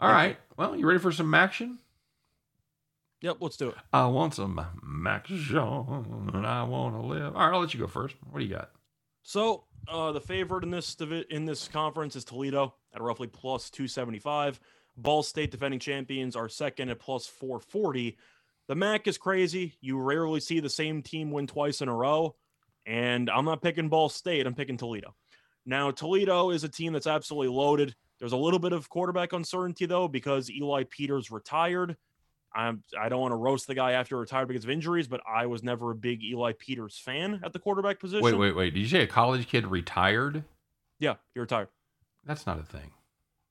A: All right. Well, you ready for some action?
B: Yep, let's do it.
A: I want some action, and I want to live. All right, I'll let you go first. What do you got?
B: So uh, the favorite in this in this conference is Toledo at roughly plus 275. Ball State defending champions are second at plus 440. The MAC is crazy. You rarely see the same team win twice in a row. And I'm not picking Ball State. I'm picking Toledo. Now, Toledo is a team that's absolutely loaded. There's a little bit of quarterback uncertainty, though, because Eli Peters retired. I'm, I don't want to roast the guy after he retired because of injuries, but I was never a big Eli Peters fan at the quarterback position.
A: Wait, wait, wait. Did you say a college kid retired?
B: Yeah, he retired.
A: That's not a thing.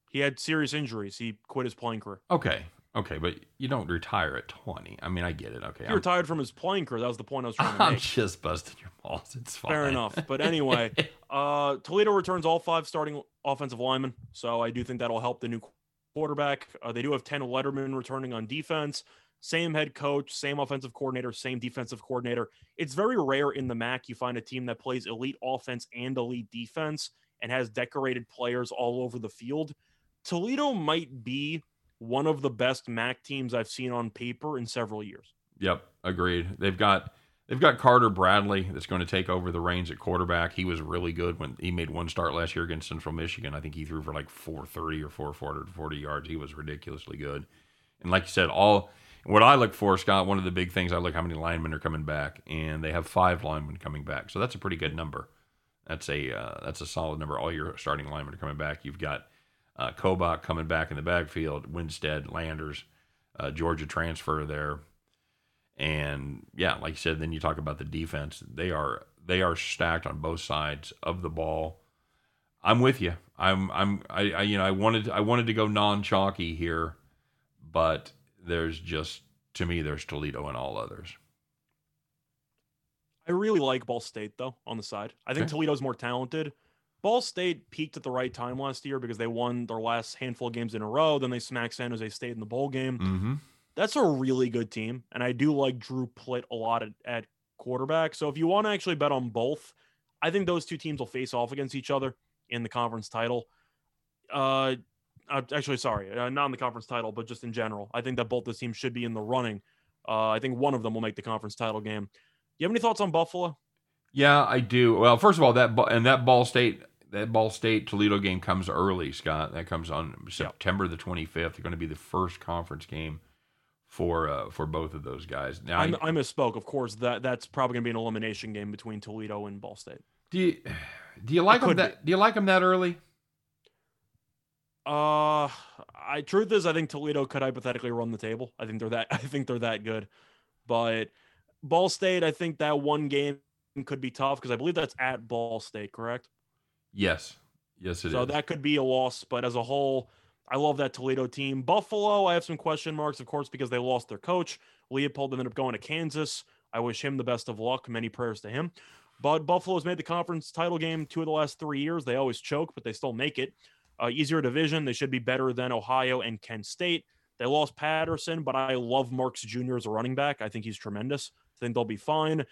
B: He had serious injuries. He quit his playing career.
A: Okay, okay, but you don't retire at 20. I mean, I get it. Okay,
B: He
A: I'm,
B: retired from his playing career. That was the point I was trying to
A: I'm
B: make.
A: just busting your balls. It's fine.
B: Fair enough. But anyway, uh, Toledo returns all five starting offensive linemen, so I do think that'll help the new quarterback. Uh, they do have ten Letterman returning on defense. Same head coach, same offensive coordinator, same defensive coordinator. It's very rare in the MAC you find a team that plays elite offense and elite defense and has decorated players all over the field. Toledo might be one of the best MAC teams I've seen on paper in several years.
A: Yep, agreed. They've got they've got Carter Bradley that's going to take over the reins at quarterback. He was really good when he made one start last year against Central Michigan. I think he threw for like 430 or 440 yards. He was ridiculously good. And like you said, all what I look for, Scott, one of the big things I look how many linemen are coming back, and they have five linemen coming back, so that's a pretty good number. That's a uh, that's a solid number. All your starting linemen are coming back. You've got uh, Koback coming back in the backfield, Winstead, Landers, uh, Georgia transfer there, and yeah, like you said, then you talk about the defense. They are they are stacked on both sides of the ball. I'm with you. I'm I'm I, I you know I wanted I wanted to go non chalky here, but there's just to me there's Toledo and all others.
B: I really like Ball State though on the side. I think
A: Okay.
B: Toledo's more talented. Ball State peaked at the right time last year because they won their last handful of games in a row. Then they smacked San Jose State in the bowl game.
A: Mm-hmm.
B: That's a really good team, and I do like Drew Plitt a lot at, at quarterback. So if you want to actually bet on both, I think those two teams will face off against each other in the conference title. Uh, uh, actually, sorry, uh, not in the conference title, but just in general. I think that both the teams should be in the running. Uh, I think one of them will make the conference title game. Do You have any thoughts on Buffalo?
A: Yeah, I do. Well, first of all, that and that Ball State that Ball State Toledo game comes early, Scott. That comes on September the 25th. They're going to be the first conference game for uh, for both of those guys. Now,
B: I'm, I misspoke. Of course, that that's probably going to be an elimination game between Toledo and Ball State.
A: do you do you like them that do you like them that early?
B: Uh, I truth is, I think Toledo could hypothetically run the table. I think they're that. I think they're that good, but Ball State, I think that one game could be tough because I believe that's at Ball State, correct?
A: Yes, yes, it is.
B: so that could be a loss. But as a whole, I love that Toledo team. Buffalo, I have some question marks, of course, because they lost their coach. Leipold ended up going to Kansas. I wish him the best of luck. Many prayers to him. But Buffalo's made the conference title game two of the last three years. They always choke, but they still make it. Uh, easier division. They should be better than Ohio and Kent State. They lost Patterson, but I love Marks Jr. as a running back. I think he's tremendous. I think they'll be fine.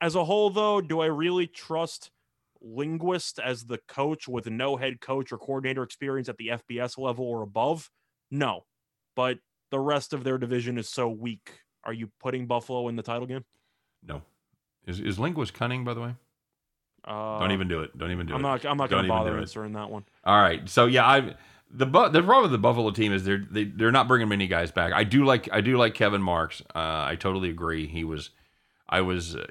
B: As a whole, though, do I really trust Linguist as the coach with no head coach or coordinator experience at the FBS level or above? No. But the rest of their division is so weak. Are you putting Buffalo in the title game?
A: no. Is is linguist cunning by the way?
B: Uh,
A: Don't even do it. Don't even do
B: I'm
A: it.
B: not. I'm not going to bother answering that one.
A: All right. So yeah, I the the problem with the Buffalo team is they're they, they're not bringing many guys back. I do like I do like Kevin Marks. Uh, I totally agree. He was I was uh,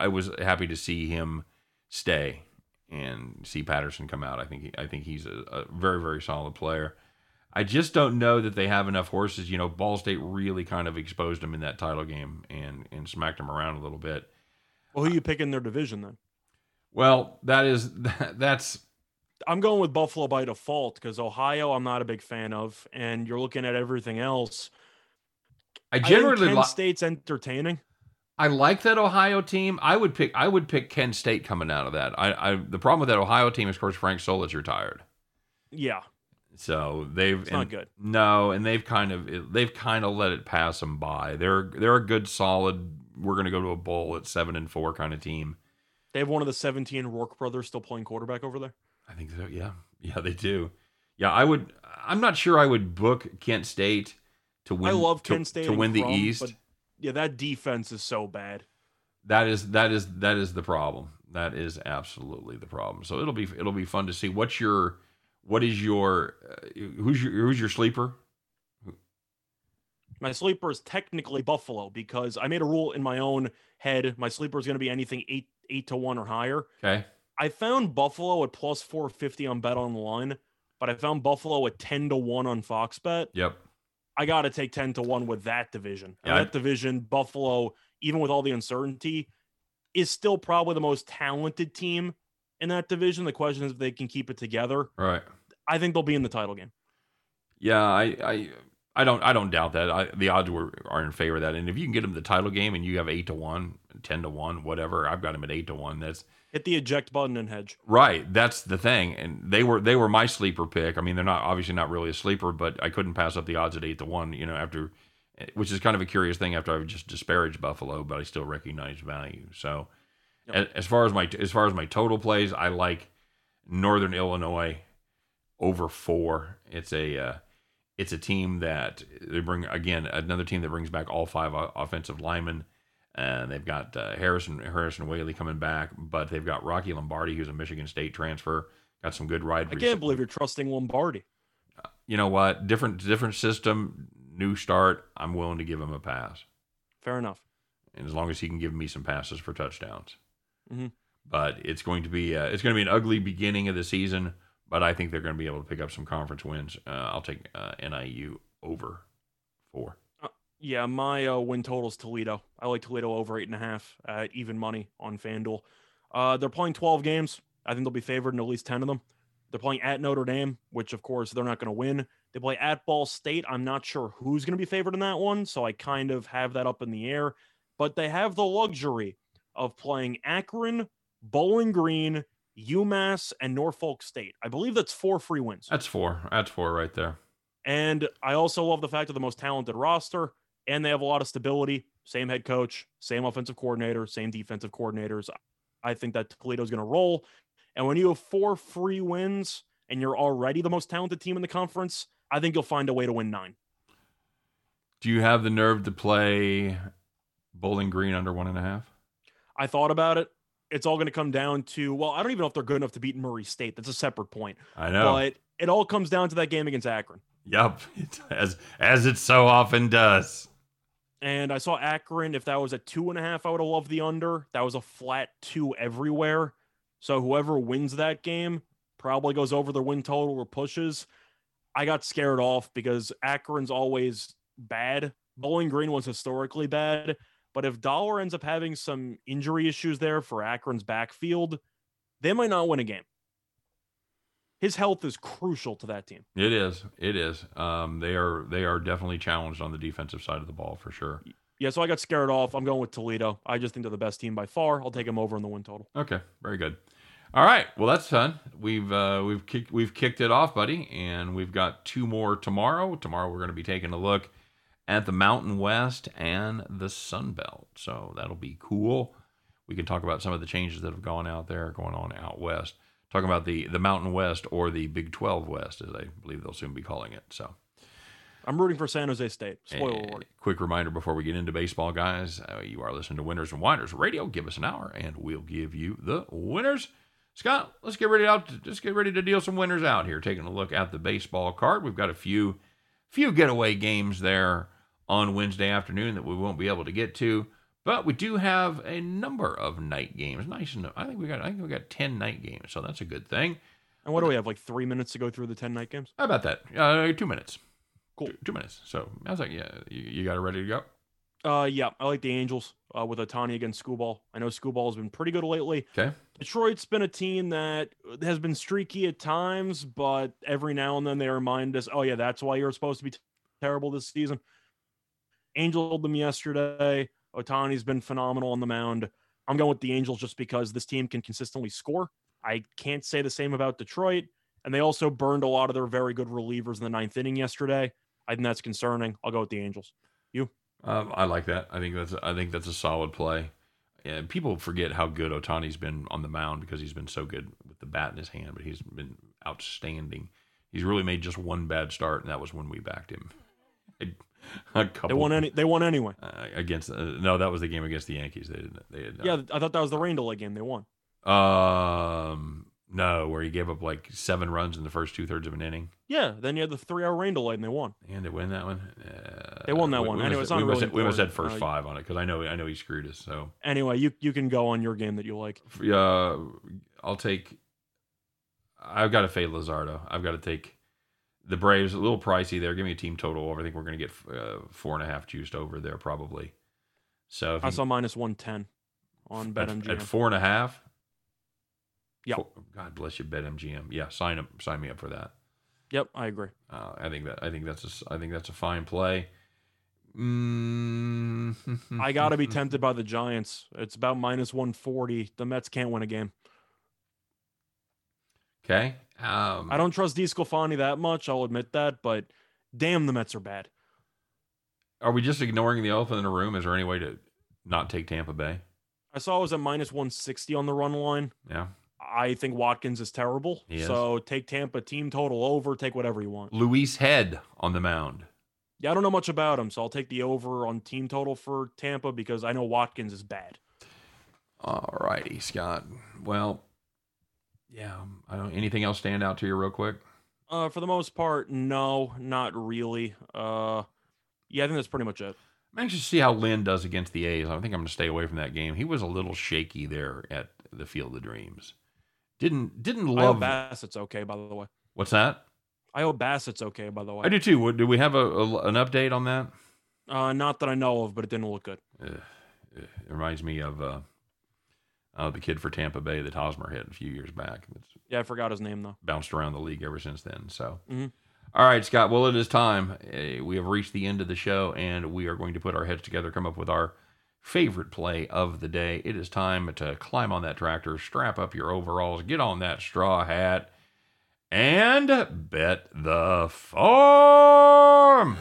A: I was happy to see him stay and see Patterson come out. I think he, I think he's a, a very very solid player. I just don't know that they have enough horses. You know, Ball State really kind of exposed him in that title game and and smacked him around a little bit.
B: Well, who you pick in their division then?
A: Well, that is that's
B: I'm going with Buffalo by default because Ohio I'm not a big fan of, and you're looking at everything else.
A: I
B: I
A: generally
B: Kent
A: li-
B: State's entertaining.
A: I like that Ohio team. I would pick. I would pick Kent State coming out of that. I, I the problem with that Ohio team is, of course, Frank Solich retired,
B: Yeah,
A: so they've
B: it's not good.
A: No, and they've kind of they've kind of let it pass them by. They're they're a good, solid. We're going to go to a bowl at seven and four kind of team.
B: They have one of the 17 Rourke brothers still playing quarterback over there.
A: I think so. Yeah, yeah, they do. Yeah, I would. I'm not sure I would book Kent State to win.
B: I love
A: to,
B: Kent State
A: to
B: and
A: win the
B: Crum,
A: East.
B: Yeah, that defense is so bad.
A: That is that is that is the problem. That is absolutely the problem. So it'll be it'll be fun to see. What's your what is your uh, who's your who's your sleeper?
B: My sleeper is technically Buffalo because I made a rule in my own head. My sleeper is going to be anything eight eight to one or higher.
A: Okay,
B: I found Buffalo at plus 450 on Bet Online, but I found Buffalo at 10 to 1 on Fox Bet.
A: yep,
B: I got to take 10 to 1 with that division.
A: Yeah,
B: that division, Buffalo, even with all the uncertainty, is still probably the most talented team in that division. The question is if they can keep it together.
A: right.
B: I think they'll be in the title game.
A: Yeah, I I I don't I don't doubt that. I, the odds were are in favor of that. And if you can get them the title game and you have eight to one, 10 to one, whatever, I've got them at eight to one. That's
B: Hit the eject button and hedge.
A: Right, that's the thing, and they were they were my sleeper pick. I mean, they're not obviously not really a sleeper, but I couldn't pass up the odds at eight to one. You know, after which is kind of a curious thing after I've just disparaged Buffalo, but I still recognize value. So,
B: Yep.
A: as, as far as my as far as my total plays, I like Northern Illinois over four. It's a uh, It's a team that they bring again another team that brings back all five offensive linemen. And they've got uh, Harrison Harrison Waylee coming back, but they've got Rocky Lombardi, who's a Michigan State transfer. Got some good ride.
B: I can't believe you're trusting Lombardi.
A: You know what? Different different system, new start. I'm willing to give him a pass,
B: Fair enough.
A: and as long as he can give me some passes for touchdowns.
B: Mhm.
A: But it's going to be uh, it's going to be an ugly beginning of the season. But I think they're going to be able to pick up some conference wins. Uh, I'll take uh, NIU over four.
B: Yeah, my uh, win total is Toledo. I like Toledo over eight and a half at even money on FanDuel. Uh, they're playing 12 games. I think they'll be favored in at least 10 of them. They're playing at Notre Dame, which of course they're not going to win. They play at Ball State. I'm not sure who's going to be favored in that one, so I kind of have that up in the air. But they have the luxury of playing Akron, Bowling Green, UMass, and Norfolk State. I believe that's four free wins.
A: That's four. That's four right there.
B: And I also love the fact of the most talented roster, and they have a lot of stability. Same head coach, same offensive coordinator, same defensive coordinators. I think that Toledo's going to roll. And when you have four free wins and you're already the most talented team in the conference, I think you'll find a way to win nine.
A: Do you have the nerve to play Bowling Green under one and a half?
B: I thought about it. It's all going to come down to, well, I don't even know if they're good enough to beat Murray State. That's a separate point.
A: I know.
B: But it all comes down to that game against Akron.
A: Yep, as as it so often does.
B: And I saw Akron. If that was a two and a half, I would have loved the under. That was a flat two everywhere. So whoever wins that game probably goes over their win total or pushes. I got scared off because Akron's always bad. Bowling Green was historically bad. But if Dollar ends up having some injury issues there for Akron's backfield, they might not win a game. His health is crucial to that team.
A: It is. It is. Um, they are they are definitely challenged on the defensive side of the ball for sure.
B: Yeah, so I got scared off. I'm going with Toledo. I just think they're the best team by far. I'll take them over in the win total.
A: Okay, very good. All right, well that's fun. We've uh, we've kicked we've kicked it off, buddy, and we've got two more tomorrow. Tomorrow we're going to be taking a look at the Mountain West and the Sun Belt, so that'll be cool. We can talk about some of the changes that have gone out there, going on out west. Talking about the the Mountain West or the Big Twelve West, as I believe they'll soon be calling it. So.
B: I'm rooting for San Jose State. Spoiler
A: And
B: alert.
A: Quick reminder before we get into baseball, guys. Uh, you are listening to Winners and Whiners Radio. Give us an hour, and we'll give you the winners. Scott, let's get ready out. To, just get ready to deal some winners out here. Taking a look at the baseball card, we've got a few, few getaway games there on Wednesday afternoon that we won't be able to get to, but we do have a number of night games. Nice, and I think we got. I think we got ten night games, so that's a good thing.
B: And what do we have? Like three minutes to go through the 10 night games?
A: How about that? Uh, two minutes.
B: Cool.
A: Two, two minutes. So I was like, yeah, you, you got it ready to go.
B: Uh, yeah, I like the Angels uh, with Ohtani against Skubal. I know Skubal has been pretty good lately.
A: Okay.
B: Detroit's been a team that has been streaky at times, but every now and then they remind us, oh, yeah, that's why you're supposed to be t- terrible this season. Angels told them yesterday. Ohtani's been phenomenal on the mound. I'm going with the Angels just because this team can consistently score. I can't say the same about Detroit. And they also burned a lot of their very good relievers in the ninth inning yesterday. I think that's concerning. I'll go with the Angels. You?
A: Um, I like that. I think that's I think that's a solid play. Yeah, people forget how good Ohtani's been on the mound because he's been so good with the bat in his hand, but he's been outstanding. He's really made just one bad start, and that was when we backed him. a couple.
B: They won any. They won anyway.
A: uh, against. Uh, no, that was the game against the Yankees. They didn't. They did not.
B: Yeah, I thought that was the rain delay game. They won.
A: Um. No, where he gave up like seven runs in the first two thirds of an inning,
B: Yeah, then you had the three-hour rain delay, and they won.
A: and they win that one. Uh,
B: They won that
A: we-
B: one.
A: We
B: Anyway,
A: must,
B: it's not
A: we must,
B: really
A: we must had first
B: Uh,
A: five on it because I know I know he screwed us. So
B: Anyway, you you can go on your game that you like.
A: uh, I'll take. I've got to fade Lazardo. I've got to take the Braves. A little pricey there. Give me a team total over. I think we're going to get uh, four and a half juiced over there probably. So if
B: I
A: you-
B: saw minus one ten on
A: at,
B: BetMGM.
A: at four and a half. Four- God bless you, BetMGM. Yeah, sign up. Sign me up for that.
B: Yep, I agree.
A: Uh, I think that I think that's a I think that's a fine play. Mm.
B: I got to be tempted by the Giants. It's about minus one forty. The Mets can't win a game.
A: Okay. Um,
B: I don't trust DeSclafani that much. I'll admit that, but damn, the Mets are bad.
A: Are we just ignoring the elephant in the room? Is there any way to not take Tampa Bay?
B: I saw it was at minus one sixty on the run line.
A: Yeah.
B: I think Watkins is terrible.
A: Is.
B: So take Tampa team total over, take whatever you want.
A: Luis Head on the mound.
B: Yeah, I don't know much about him, so I'll take the over on team total for Tampa because I know Watkins is bad.
A: All righty, Scott. Well, yeah. I don't. Anything else stand out to you real quick?
B: Uh, for the most part, no, not really. Uh, yeah, I think that's pretty much it.
A: I'm anxious to see how Lynn does against the A's. I think I'm going to stay away from that game. He was a little shaky there at the Field of Dreams. Didn't didn't
B: I
A: love.
B: Bassitt's okay, by the way.
A: What's that?
B: I hope Bassitt's okay, by the way.
A: I do too. Do we have a, a- an update on that?
B: Uh, not that I know of, but it didn't look good.
A: It reminds me of uh, uh, the kid for Tampa Bay that Hosmer hit a few years back. It's
B: Yeah, I forgot his name though.
A: bounced around the league ever since then. So,
B: Mhm.
A: All right, Scott. Well, it is time. Uh, we have reached the end of the show, and we are going to put our heads together, come up with our favorite play of the day. It is time to climb on that tractor, strap up your overalls, get on that straw hat, and bet the farm.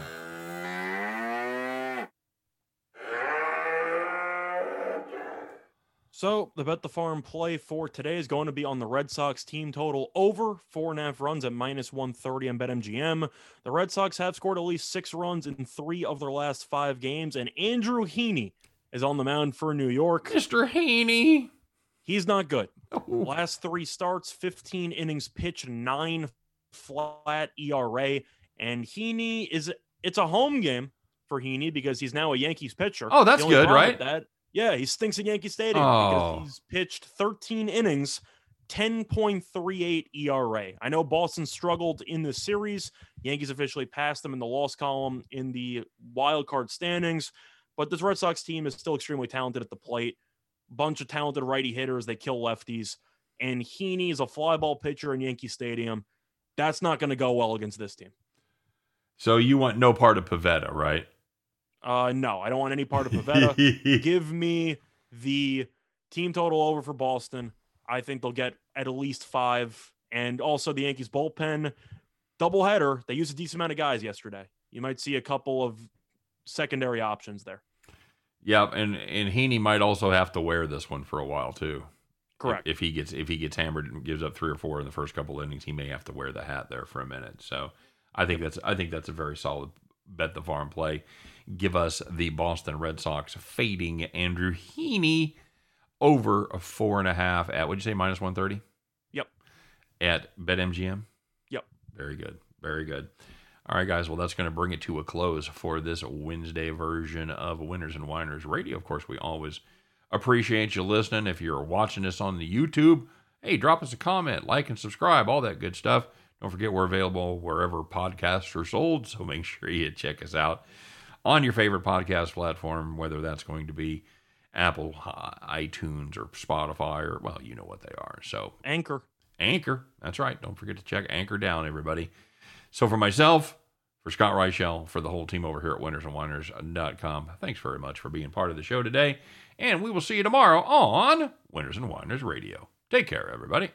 B: So the bet the farm play for today is going to be on the Red Sox team total over four and a half runs at minus 130 on BetMGM. The Red Sox have scored at least six runs in three of their last five games, and Andrew Heaney is on the mound for New York.
A: Mr. Heaney.
B: He's not good.
A: Oh,
B: Last three starts, 15 innings pitched, nine flat ERA, and Heaney is it's a home game for Heaney because he's now a Yankees pitcher.
A: Oh, that's good, right?
B: That yeah, he stinks at Yankee Stadium
A: Oh.
B: because he's pitched 13 innings, 10.38 ERA. I know Boston struggled in the series. Yankees officially passed them in the loss column in the wild card standings, but this Red Sox team is still extremely talented at the plate. Bunch of talented righty hitters. They kill lefties. And Heaney is a fly ball pitcher in Yankee Stadium. That's not going to go well against this team.
A: so you want no part of Pivetta, right?
B: Uh, no, I don't want any part of Pivetta. give me the team total over for Boston. I think they'll get at least five. And also the Yankees bullpen doubleheader. They used a decent amount of guys yesterday. You might see a couple of secondary options there.
A: yeah, and and Heaney might also have to wear this one for a while too.
B: Correct.
A: If, if he gets if he gets hammered and gives up three or four in the first couple innings, he may have to wear the hat there for a minute. So I think that's I think that's a very solid bet the farm play. Give us the Boston Red Sox fading Andrew Heaney over a four and a half at what'd you say minus one thirty?
B: Yep.
A: At BetMGM.
B: Yep.
A: Very good. Very good. All right, guys. Well, that's going to bring it to a close for this Wednesday version of Winners and Whiners Radio. Of course, we always appreciate you listening. If you're watching this on the YouTube, hey, drop us a comment, like, and subscribe, all that good stuff. Don't forget we're available wherever podcasts are sold, so make sure you check us out on your favorite podcast platform, whether that's going to be Apple, uh, iTunes, or Spotify, or well, you know what they are. So
B: Anchor.
A: Anchor. That's right. Don't forget to check Anchor down, everybody. So for myself, for Scott Reichel, for the whole team over here at winnersandwhiners.com, thanks very much for being part of the show today. And we will see you tomorrow on Winners and Whiners Radio. Take care, everybody.